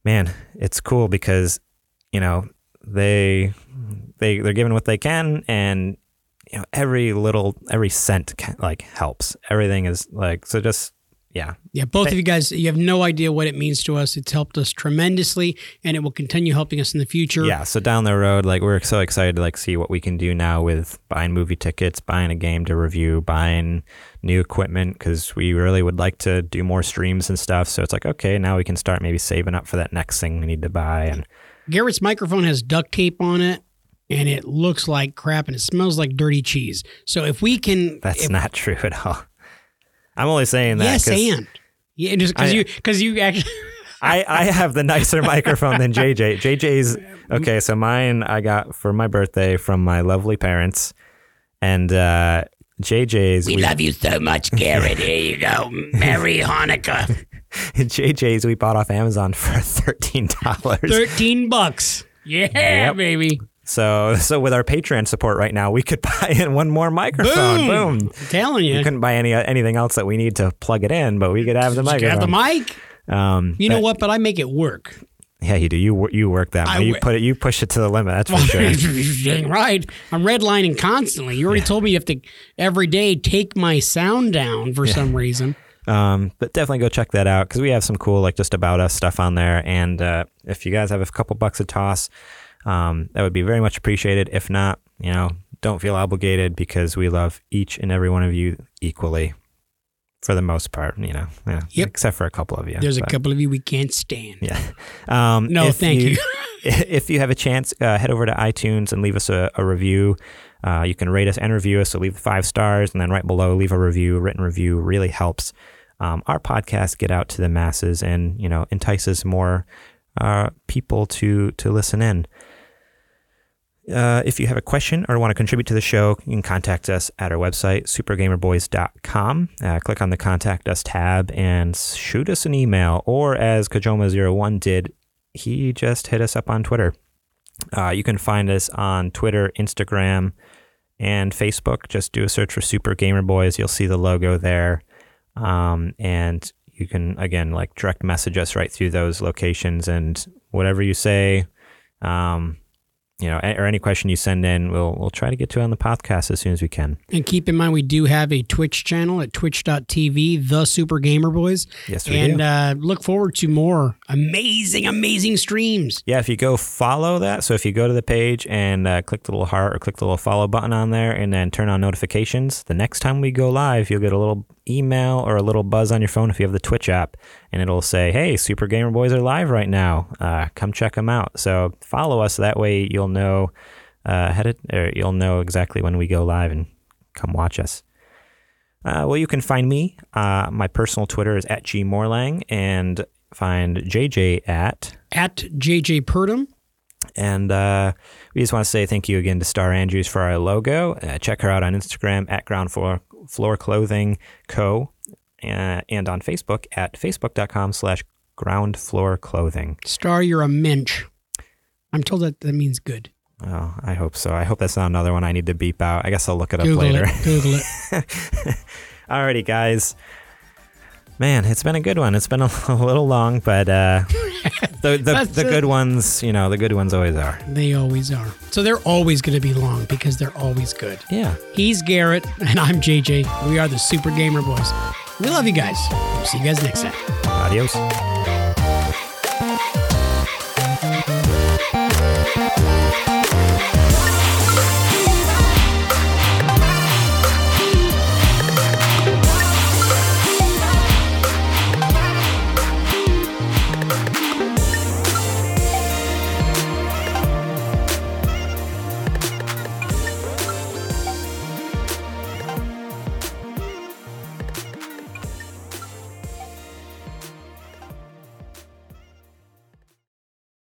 man, it's cool because you know they they they're giving what they can, and you know every little every cent can, like helps. Everything is like so. Just yeah, Yeah, both of you guys, you have no idea what it means to us. It's helped us tremendously, and it will continue helping us in the future. Yeah, so down the road, like we're so excited to like see what we can do now with buying movie tickets, buying a game to review, buying new equipment because we really would like to do more streams and stuff. So it's like okay, now we can start maybe saving up for that next thing we need to buy. And Garrett's microphone has duct tape on it, and it looks like crap, and it smells like dirty cheese. So if we can, that's if- not true at all. I'm only saying that yes, 'cause and yeah, just because you because you actually. I, I have the nicer microphone than JJ. JJ's okay. So mine I got for my birthday from my lovely parents, and uh, JJ's We love you so much, Garrett. Here you go. Merry Hanukkah. JJ's we bought off Amazon for thirteen dollars. 13 bucks. Yeah, Yep. baby. So so with our Patreon support right now, we could buy in one more microphone. Boom. Boom. I'm telling you. We couldn't buy any anything else that we need to plug it in, but we could have the grab microphone. the mic. um, You know but- what? But I make it work. Yeah, you do. You you work that. I way. you put it. You push it to the limit. That's for sure. Dang right. I'm redlining constantly. You already told me you have to every day take my sound down for some reason. Um, but definitely go check that out because we have some cool like just about us stuff on there. And uh, if you guys have a couple bucks to toss, um, that would be very much appreciated. If not, you know, don't feel obligated because we love each and every one of you equally, for the most part. You know, yeah, Yep. except for a couple of you. There's a couple of you we can't stand. Yeah. Um, No, thank you. if you have a chance, uh, head over to iTunes and leave us a, a review. Uh, you can rate us and review us. So leave five stars, and then right below, leave a review. Written review really helps um, our podcast get out to the masses, and you know entices more uh, people to to listen in. Uh, if you have a question or want to contribute to the show, you can contact us at our website, supergamerboys.com. Uh, click on the Contact Us tab and shoot us an email. Or as Kajoma01 did, he just hit us up on Twitter. Uh, you can find us on Twitter, Instagram, and Facebook. Just do a search for Super Gamer Boys. You'll see the logo there. Um, and you can, again, like direct message us right through those locations. And whatever you say, um, you know, or any question you send in, we'll we'll try to get to it on the podcast as soon as we can. And keep in mind, we do have a Twitch channel at twitch.tv, The Super Gamer Boys. Yes, we And do. uh, look forward to more amazing, amazing streams. Yeah, if you go follow that, so if you go to the page and uh, click the little heart or click the little follow button on there and then turn on notifications, the next time we go live, you'll get a little email or a little buzz on your phone if you have the Twitch app, and it'll say, hey, Super Gamer Boys are live right now. Uh, come check them out. So follow us. That way you'll know uh, ahead of, or you'll know exactly when we go live and come watch us. Uh, well, you can find me. Uh, my personal Twitter is at G gmorlang and find JJ at At JJ Purdom. and uh, we just want to say thank you again to Star Andrews for our logo. Uh, check her out on Instagram at Ground Floor, Floor Clothing Co. Uh, and on Facebook at facebook.com slash ground floor clothing. Star, you're a mensch. I'm told that that means good. Oh, I hope so. I hope that's not another one I need to beep out. I guess I'll look it up Google later. it. Google it. Alrighty, guys. Man, it's been a good one. It's been a, a little long, but uh, the the, That's the good ones, you know, the good ones always are. They always are. So they're always going to be long because they're always good. Yeah. He's Garrett, and I'm JJ. We are the Super Gamer Boys. We love you guys. See you guys next time. Adios.